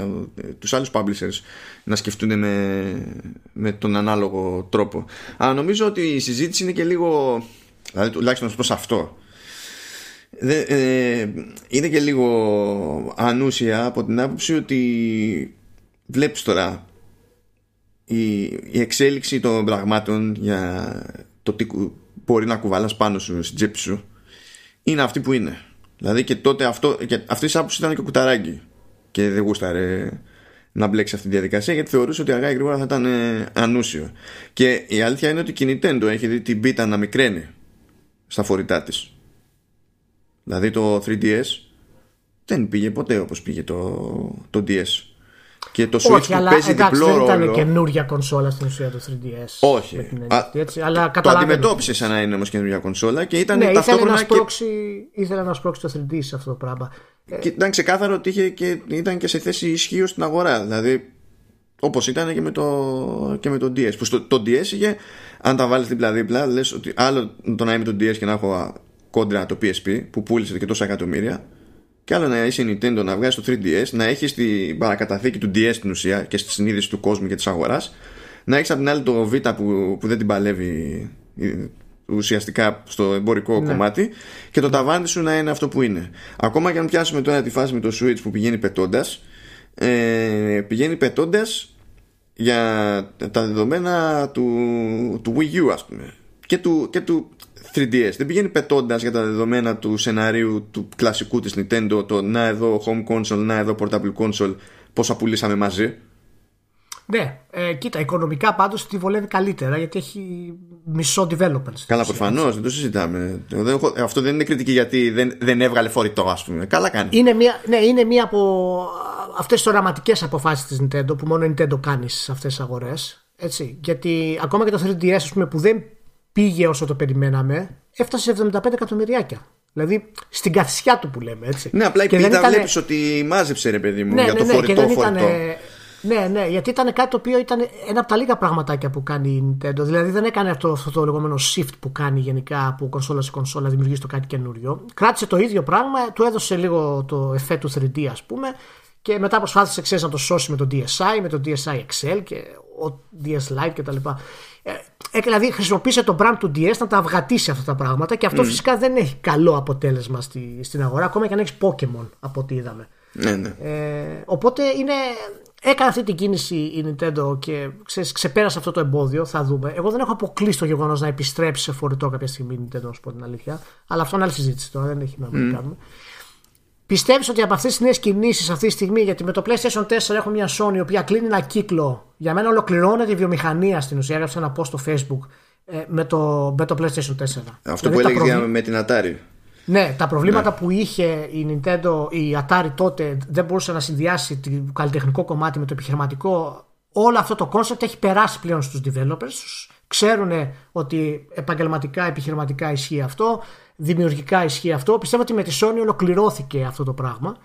τους άλλους publishers να σκεφτούν με, με τον ανάλογο τρόπο. Αλλά νομίζω ότι η συζήτηση είναι και λίγο, δηλαδή τουλάχιστον προς αυτό, ε, είναι και λίγο ανούσια από την άποψη ότι βλέπεις τώρα η, η εξέλιξη των πραγμάτων για το τι μπορεί να κουβαλάς πάνω σου στην τσέπη σου είναι αυτή που είναι. Δηλαδή και τότε αυτό, και αυτή η άποψη ήταν και κουταράκι και δεν γούσταρε να μπλέξει αυτή τη διαδικασία γιατί θεωρούσε ότι αργά ή γρήγορα θα ήταν ε, ανούσιο. Και η αλήθεια είναι ότι η Nintendo έχει δει την πίτα να μικραίνει στα φορητά της. Δηλαδή το 3DS δεν πήγε ποτέ όπως πήγε το, το DS. Και το Switch Όχι, που αλλά, παίζει εντάξει, διπλό δεν ήταν καινούργια κονσόλα στην ουσία το 3DS. Όχι. Α, έτσι, αλλά το αντιμετώπισε σαν να είναι όμως καινούργια κονσόλα και ήταν ναι, ταυτόχρονα. Ήθελε να, σπρώξει, και... ήθελε να σπρώξει το 3D σε αυτό το πράγμα. Και ήταν ξεκάθαρο ότι είχε και, ήταν και σε θέση ισχύω στην αγορά. Δηλαδή, όπως ήταν και με το, και με το DS. Που στο, το DS είχε, αν τα βάλεις δίπλα-δίπλα, λες ότι άλλο το να είμαι το DS και να έχω κόντρα το PSP που πούλησε και τόσα εκατομμύρια, και άλλο να είσαι Nintendo να βγάζει το 3DS, να έχεις την παρακαταθήκη του DS στην ουσία και στη συνείδηση του κόσμου και της αγοράς, να έχεις απ' την άλλη το Vita που, που δεν την παλεύει ουσιαστικά στο εμπορικό ναι. κομμάτι και το ταβάνι σου να είναι αυτό που είναι. Ακόμα και αν πιάσουμε τώρα τη φάση με το Switch που πηγαίνει πετώντας, ε, πηγαίνει πετώντας για τα δεδομένα του, του Wii U ας πούμε και του, και του 3DS. Δεν πηγαίνει πετώντας για τα δεδομένα του σενάριου του κλασικού της Nintendo το να εδώ home console, να εδώ portable console πόσα πουλήσαμε μαζί ναι, ε, κοίτα, οικονομικά πάντως τη βολεύει καλύτερα γιατί έχει μισό developers. Καλά, προφανώς, δεν το συζητάμε. Αυτό δεν είναι κριτική γιατί δεν, δεν έβγαλε φορητό, ας πούμε. Καλά κάνει. Είναι μία, ναι, είναι μία από αυτές τις οραματικές αποφάσεις της Nintendo που μόνο η Nintendo κάνει σε αυτές τις αγορές. Έτσι, γιατί ακόμα και το 3DS ας πούμε, που δεν πήγε όσο το περιμέναμε, έφτασε σε 75 εκατομμυριάκια. Δηλαδή στην καθισιά του που λέμε έτσι. Ναι, απλά η πίτα ήταν... βλέπεις ότι μάζεψε ρε παιδί μου ναι, για ναι, το ναι, φορητό φορητό. Ήταν, ναι, ναι, γιατί ήταν κάτι το οποίο ήταν ένα από τα λίγα πραγματάκια που κάνει η Nintendo. Δηλαδή δεν έκανε αυτό, αυτό το λεγόμενο shift που κάνει γενικά από κονσόλα σε κονσόλα, δημιουργήσει το κάτι καινούριο. Κράτησε το ίδιο πράγμα, του έδωσε λίγο το εφέ του 3D, ας πούμε, και μετά προσπάθησε ξέρεις, να το σώσει με το DSi, με το DSi Excel και ο DS Lite κτλ. Ε, ε, δηλαδή χρησιμοποίησε το brand του DS να τα αυγατήσει αυτά τα πράγματα και αυτό mm. φυσικά δεν έχει καλό αποτέλεσμα στη, στην αγορά, ακόμα και αν έχεις Pokémon από ό,τι είδαμε. Ναι, ναι. Ε, οπότε είναι έκανε αυτή την κίνηση η Nintendo και ξέρεις, ξεπέρασε αυτό το εμπόδιο. Θα δούμε. Εγώ δεν έχω αποκλείσει το γεγονός να επιστρέψει σε φορητό κάποια στιγμή η Nintendo, να σου πω την αλήθεια. Αλλά αυτό είναι άλλη συζήτηση τώρα, δεν έχει νόημα να κάνουμε. Πιστεύεις ότι από αυτές τις νέες κινήσεις αυτή τη στιγμή, γιατί με το PlayStation 4 έχουμε μια Sony η οποία κλείνει ένα κύκλο, για μένα ολοκληρώνεται η βιομηχανία στην ουσία. Έγραψε ένα post στο Facebook ε, με, το, με το PlayStation 4. Αυτό δηλαδή, που έλεγες με την Atari. Ναι, τα προβλήματα ναι. που είχε η Nintendo, η Atari τότε δεν μπορούσε να συνδυάσει το καλλιτεχνικό κομμάτι με το επιχειρηματικό. Όλο αυτό το concept έχει περάσει πλέον στους developers. Ξέρουν ότι επαγγελματικά, επιχειρηματικά ισχύει αυτό, δημιουργικά ισχύει αυτό. Πιστεύω ότι με τη Sony ολοκληρώθηκε αυτό το πράγμα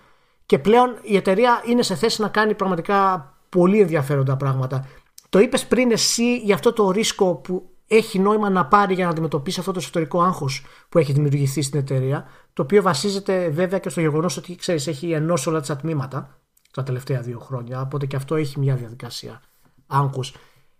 και πλέον η εταιρεία είναι σε θέση να κάνει πραγματικά πολύ ενδιαφέροντα πράγματα. Το είπες πριν εσύ για αυτό το ρίσκο που έχει νόημα να πάρει για να αντιμετωπίσει αυτό το εσωτερικό άγχος που έχει δημιουργηθεί στην εταιρεία, το οποίο βασίζεται βέβαια και στο γεγονός ότι ξέρεις, έχει ενώσει όλα τα τμήματα τα τελευταία δύο χρόνια. Οπότε και αυτό έχει μια διαδικασία άγχους.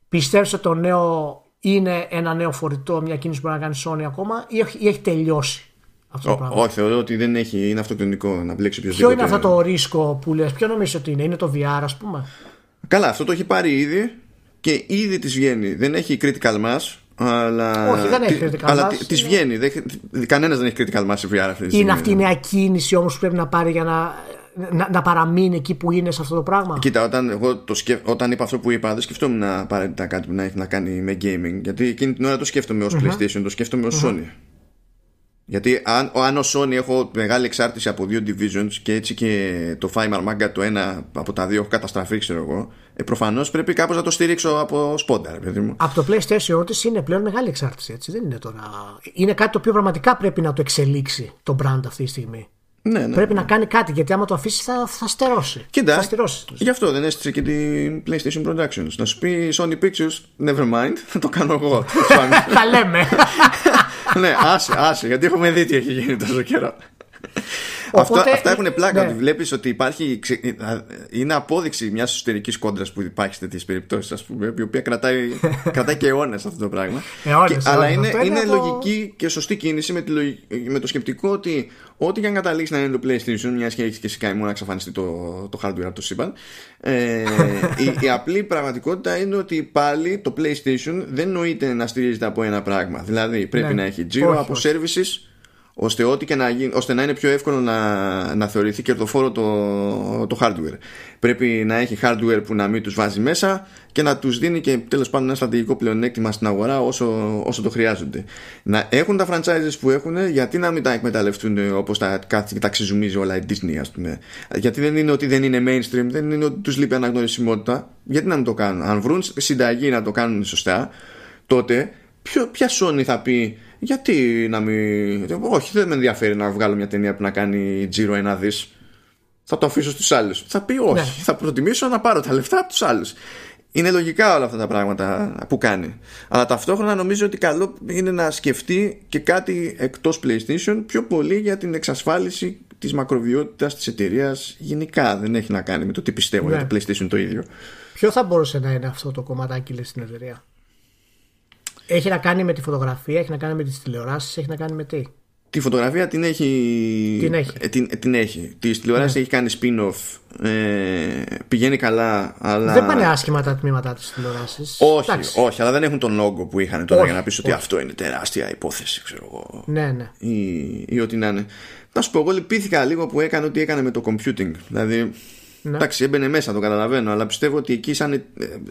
Πιστεύει ότι το νέο είναι ένα νέο φορητό, μια κίνηση που μπορεί να κάνει Sony ακόμα ή έχει, ή έχει τελειώσει αυτό το πράγμα; Όχι, θεωρώ ότι δεν έχει, είναι αυτοκτονικό να μπλέξει οποιοδήποτε. Ποιο είναι αυτό το ρίσκο που λες, ποιο νομίζω ότι είναι, είναι το VR, ας πούμε; Καλά, αυτό το έχει πάρει ήδη και ήδη της βγαίνει. Δεν έχει critical mass, αλλά. Όχι, δεν έχει critical αλλά της βγαίνει. Κανένας δεν έχει critical mass σε VR αυτή τη Είναι αυτή η νέα κίνηση όμως που πρέπει να πάρει για να, να, να, παραμείνει εκεί που είναι σε αυτό το πράγμα; Κοίτα, όταν, εγώ το σκεφ... όταν είπα αυτό που είπα, δεν σκεφτόμουν απαραίτητα κάτι που να έχει να κάνει με gaming. Γιατί εκείνη την ώρα το σκέφτομαι ως mm-hmm. PlayStation, το σκέφτομαι ως mm-hmm. Sony. Γιατί αν, αν ο Sony έχω μεγάλη εξάρτηση από δύο divisions και έτσι και το Fimer Manga το ένα από τα δύο έχω καταστραφεί, ξέρω εγώ, ε, προφανώς πρέπει κάπως να το στηρίξω από σπόντα, παιδί μου. Από το PlayStation τη είναι πλέον μεγάλη εξάρτηση, έτσι δεν είναι τώρα. Είναι κάτι το οποίο πραγματικά πρέπει να το εξελίξει το brand αυτή τη στιγμή. Ναι, ναι, πρέπει ναι. να κάνει κάτι γιατί άμα το αφήσει θα, θα στερώσει. Κοίτα, θα στερώσει. γι' αυτό δεν έστησε και την PlayStation Productions. Να σου πει Sony Pictures, never mind, θα το κάνω εγώ. Θα λέμε. ναι, άσε, άσε, γιατί έχουμε δει τι έχει γίνει τόσο καιρό. Οπότε, αυτά, αυτά έχουν πλάκα. Ναι. Βλέπεις ότι υπάρχει. Είναι απόδειξη μιας εσωτερικής κόντρας που υπάρχει σε τέτοιες περιπτώσεις, ας πούμε, η οποία κρατάει, κρατάει και αιώνες αυτό το πράγμα. Αιώνες, και, αλλά είναι, είναι, είναι λογική και σωστή κίνηση με, τη, με το σκεπτικό ότι ό,τι και αν καταλήξει να είναι το PlayStation, μιας και έχεις και εσύ μόνο να εξαφανιστεί το, το hardware από το σύμπαν. Ε, η, η απλή πραγματικότητα είναι ότι πάλι το PlayStation δεν νοείται να στηρίζεται από ένα πράγμα. Δηλαδή πρέπει ναι. να έχει τζίρο από όχι. services ώστε, ό,τι και να γίνει, ώστε να είναι πιο εύκολο να, να θεωρηθεί κερδοφόρο το, το hardware. Πρέπει να έχει hardware που να μην τους βάζει μέσα και να τους δίνει και τέλος πάντων ένα στρατηγικό πλεονέκτημα στην αγορά όσο, όσο το χρειάζονται. Να έχουν τα franchises που έχουν, γιατί να μην τα εκμεταλλευτούν όπως τα, τα ξεζουμίζει όλα η Disney ας πούμε. Γιατί δεν είναι ότι δεν είναι mainstream, δεν είναι ότι τους λείπει αναγνωρισιμότητα. Γιατί να μην το κάνουν. Αν βρουν συνταγή να το κάνουν σωστά, τότε ποιο, ποια Sony θα πει γιατί να μην. Όχι, δεν με ενδιαφέρει να βγάλω μια ταινία που να κάνει τζίρο ένα δις. Θα το αφήσω στους άλλους. Θα πει όχι. Ναι. Θα προτιμήσω να πάρω τα λεφτά από τους άλλους. Είναι λογικά όλα αυτά τα πράγματα που κάνει. Αλλά ταυτόχρονα νομίζω ότι καλό είναι να σκεφτεί και κάτι εκτός PlayStation πιο πολύ για την εξασφάλιση της μακροβιότητας της εταιρείας γενικά. Δεν έχει να κάνει με το τι πιστεύω ναι. για το PlayStation το ίδιο. Ποιο θα μπορούσε να είναι αυτό το κομματάκι λες, στην εταιρεία; Έχει να κάνει με τη φωτογραφία, έχει να κάνει με τις τηλεοράσεις, έχει να κάνει με τι; Τη φωτογραφία την έχει. Την έχει. Ε, την, την έχει. Τη τηλεόραση ναι. έχει κάνει spin-off. Ε, πηγαίνει καλά. Αλλά... Δεν πάνε άσχημα τα τμήματα της τηλεόραση. Όχι, όχι, αλλά δεν έχουν τον όγκο που είχαν τώρα για να πεις ότι αυτό είναι τεράστια υπόθεση, ξέρω εγώ. Ναι, ναι. Ή, ή ό,τι να είναι. Να σου πω, εγώ λυπήθηκα λίγο που έκανε ό,τι έκανε με το computing. Δηλαδή, ναι. εντάξει, έμπαινε μέσα, το καταλαβαίνω, αλλά πιστεύω ότι εκεί, σαν, ε,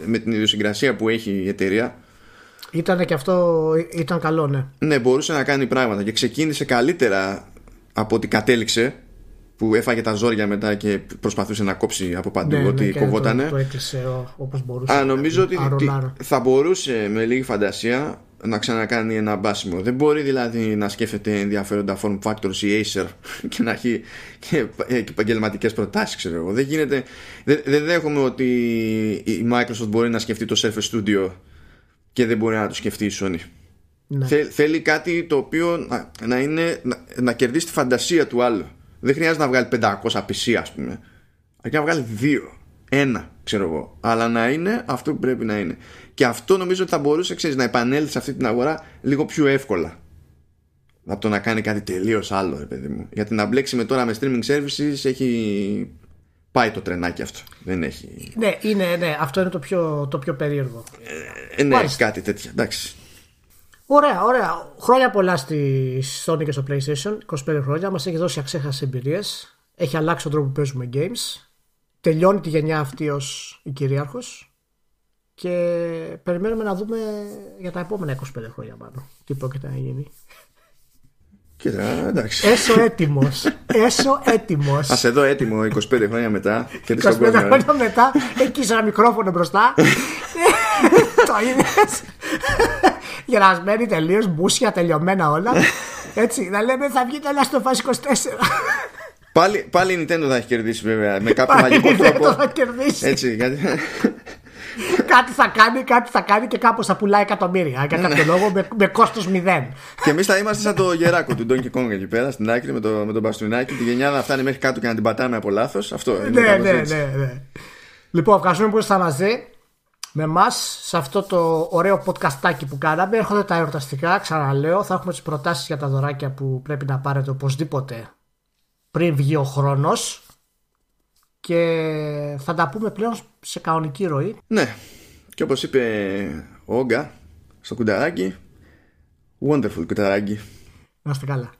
με την ιδιοσυγκρασία που έχει η εταιρεία, ήταν και αυτό, ήταν καλό, ναι. Ναι, μπορούσε να κάνει πράγματα και ξεκίνησε καλύτερα από ό,τι κατέληξε που έφαγε τα ζόρια μετά και προσπαθούσε να κόψει από παντού ναι, ότι ναι, κοβότανε. Το, το έκλεισε όπως μπορούσε. Α, νομίζω ότι θα μπορούσε με λίγη φαντασία να ξανακάνει ένα μπάσιμο. Δεν μπορεί δηλαδή να σκέφτεται ενδιαφέροντα form factors ή Acer και να έχει και επαγγελματικές προτάσεις, ξέρω εγώ. Δεν γίνεται. Δεν, δεν δέχομαι ότι η Microsoft μπορεί να σκεφτεί το Surface Studio και δεν μπορεί να το σκεφτεί η Sony. Ναι. θέλει κάτι το οποίο να, να είναι, να, να, κερδίσει τη φαντασία του άλλου. Δεν χρειάζεται να βγάλει 500 PC, ας πούμε. Αρκεί να βγάλει δύο. Ένα, ξέρω εγώ. Αλλά να είναι αυτό που πρέπει να είναι. Και αυτό νομίζω ότι θα μπορούσε ξέρεις, να επανέλθει σε αυτή την αγορά λίγο πιο εύκολα. Από το να κάνει κάτι τελείως άλλο, ρε παιδί μου. Γιατί να μπλέξει με τώρα με streaming services έχει πάει το τρενάκι αυτό. Δεν έχει. Ναι, είναι, ναι, αυτό είναι το πιο, το πιο περίεργο. Ε, ναι, Μάλιστα. κάτι τέτοιο. Εντάξει. Ωραία, ωραία. Χρόνια πολλά στη Sony και στο PlayStation. 25 χρόνια. Μας έχει δώσει αξέχασε εμπειρίες. Έχει αλλάξει τον τρόπο που παίζουμε games. Τελειώνει τη γενιά αυτή ως η κυρίαρχος. Και περιμένουμε να δούμε για τα επόμενα 25 χρόνια πάνω. Τι πρόκειται να γίνει. Κοίτα, εντάξει. Έσω έτοιμος. Έσω έτοιμος. Α εδώ έτοιμο 25 χρόνια μετά. 25 χρόνια μετά έχει ένα μικρόφωνο μπροστά. Το είδες. Γερασμένοι τελείως, μπούσια τελειωμένα όλα. Έτσι, να λέμε θα βγει το στο φάση 24. Πάλι, πάλι η Nintendo θα έχει κερδίσει βέβαια με κάποιο μαγικό τρόπο. θα κερδίσει. Έτσι, γιατί κάτι θα κάνει, κάτι θα κάνει και κάπως θα πουλάει εκατομμύρια. Για κάποιο λόγο με, με κόστος μηδέν. Και εμείς θα είμαστε σαν το γεράκο του Donkey Kong εκεί πέρα στην άκρη με το, με τον μπαστούνάκι. Τη γενιά να φτάνει μέχρι κάτω και να την πατάμε από λάθος. Αυτό είναι. Ναι, ναι, ναι, ναι. Λοιπόν, ευχαριστούμε που ήσασταν μαζί με εμά σε αυτό το ωραίο podcastάκι που κάναμε. Έρχονται τα εορταστικά, ξαναλέω. Θα έχουμε τις προτάσεις για τα δωράκια που πρέπει να πάρετε οπωσδήποτε πριν βγει ο χρόνος και θα τα πούμε πλέον σε κανονική ροή. Ναι, και όπως είπε ο Όγκα στο κουταράκι, wonderful κουταράκι. Να είστε καλά.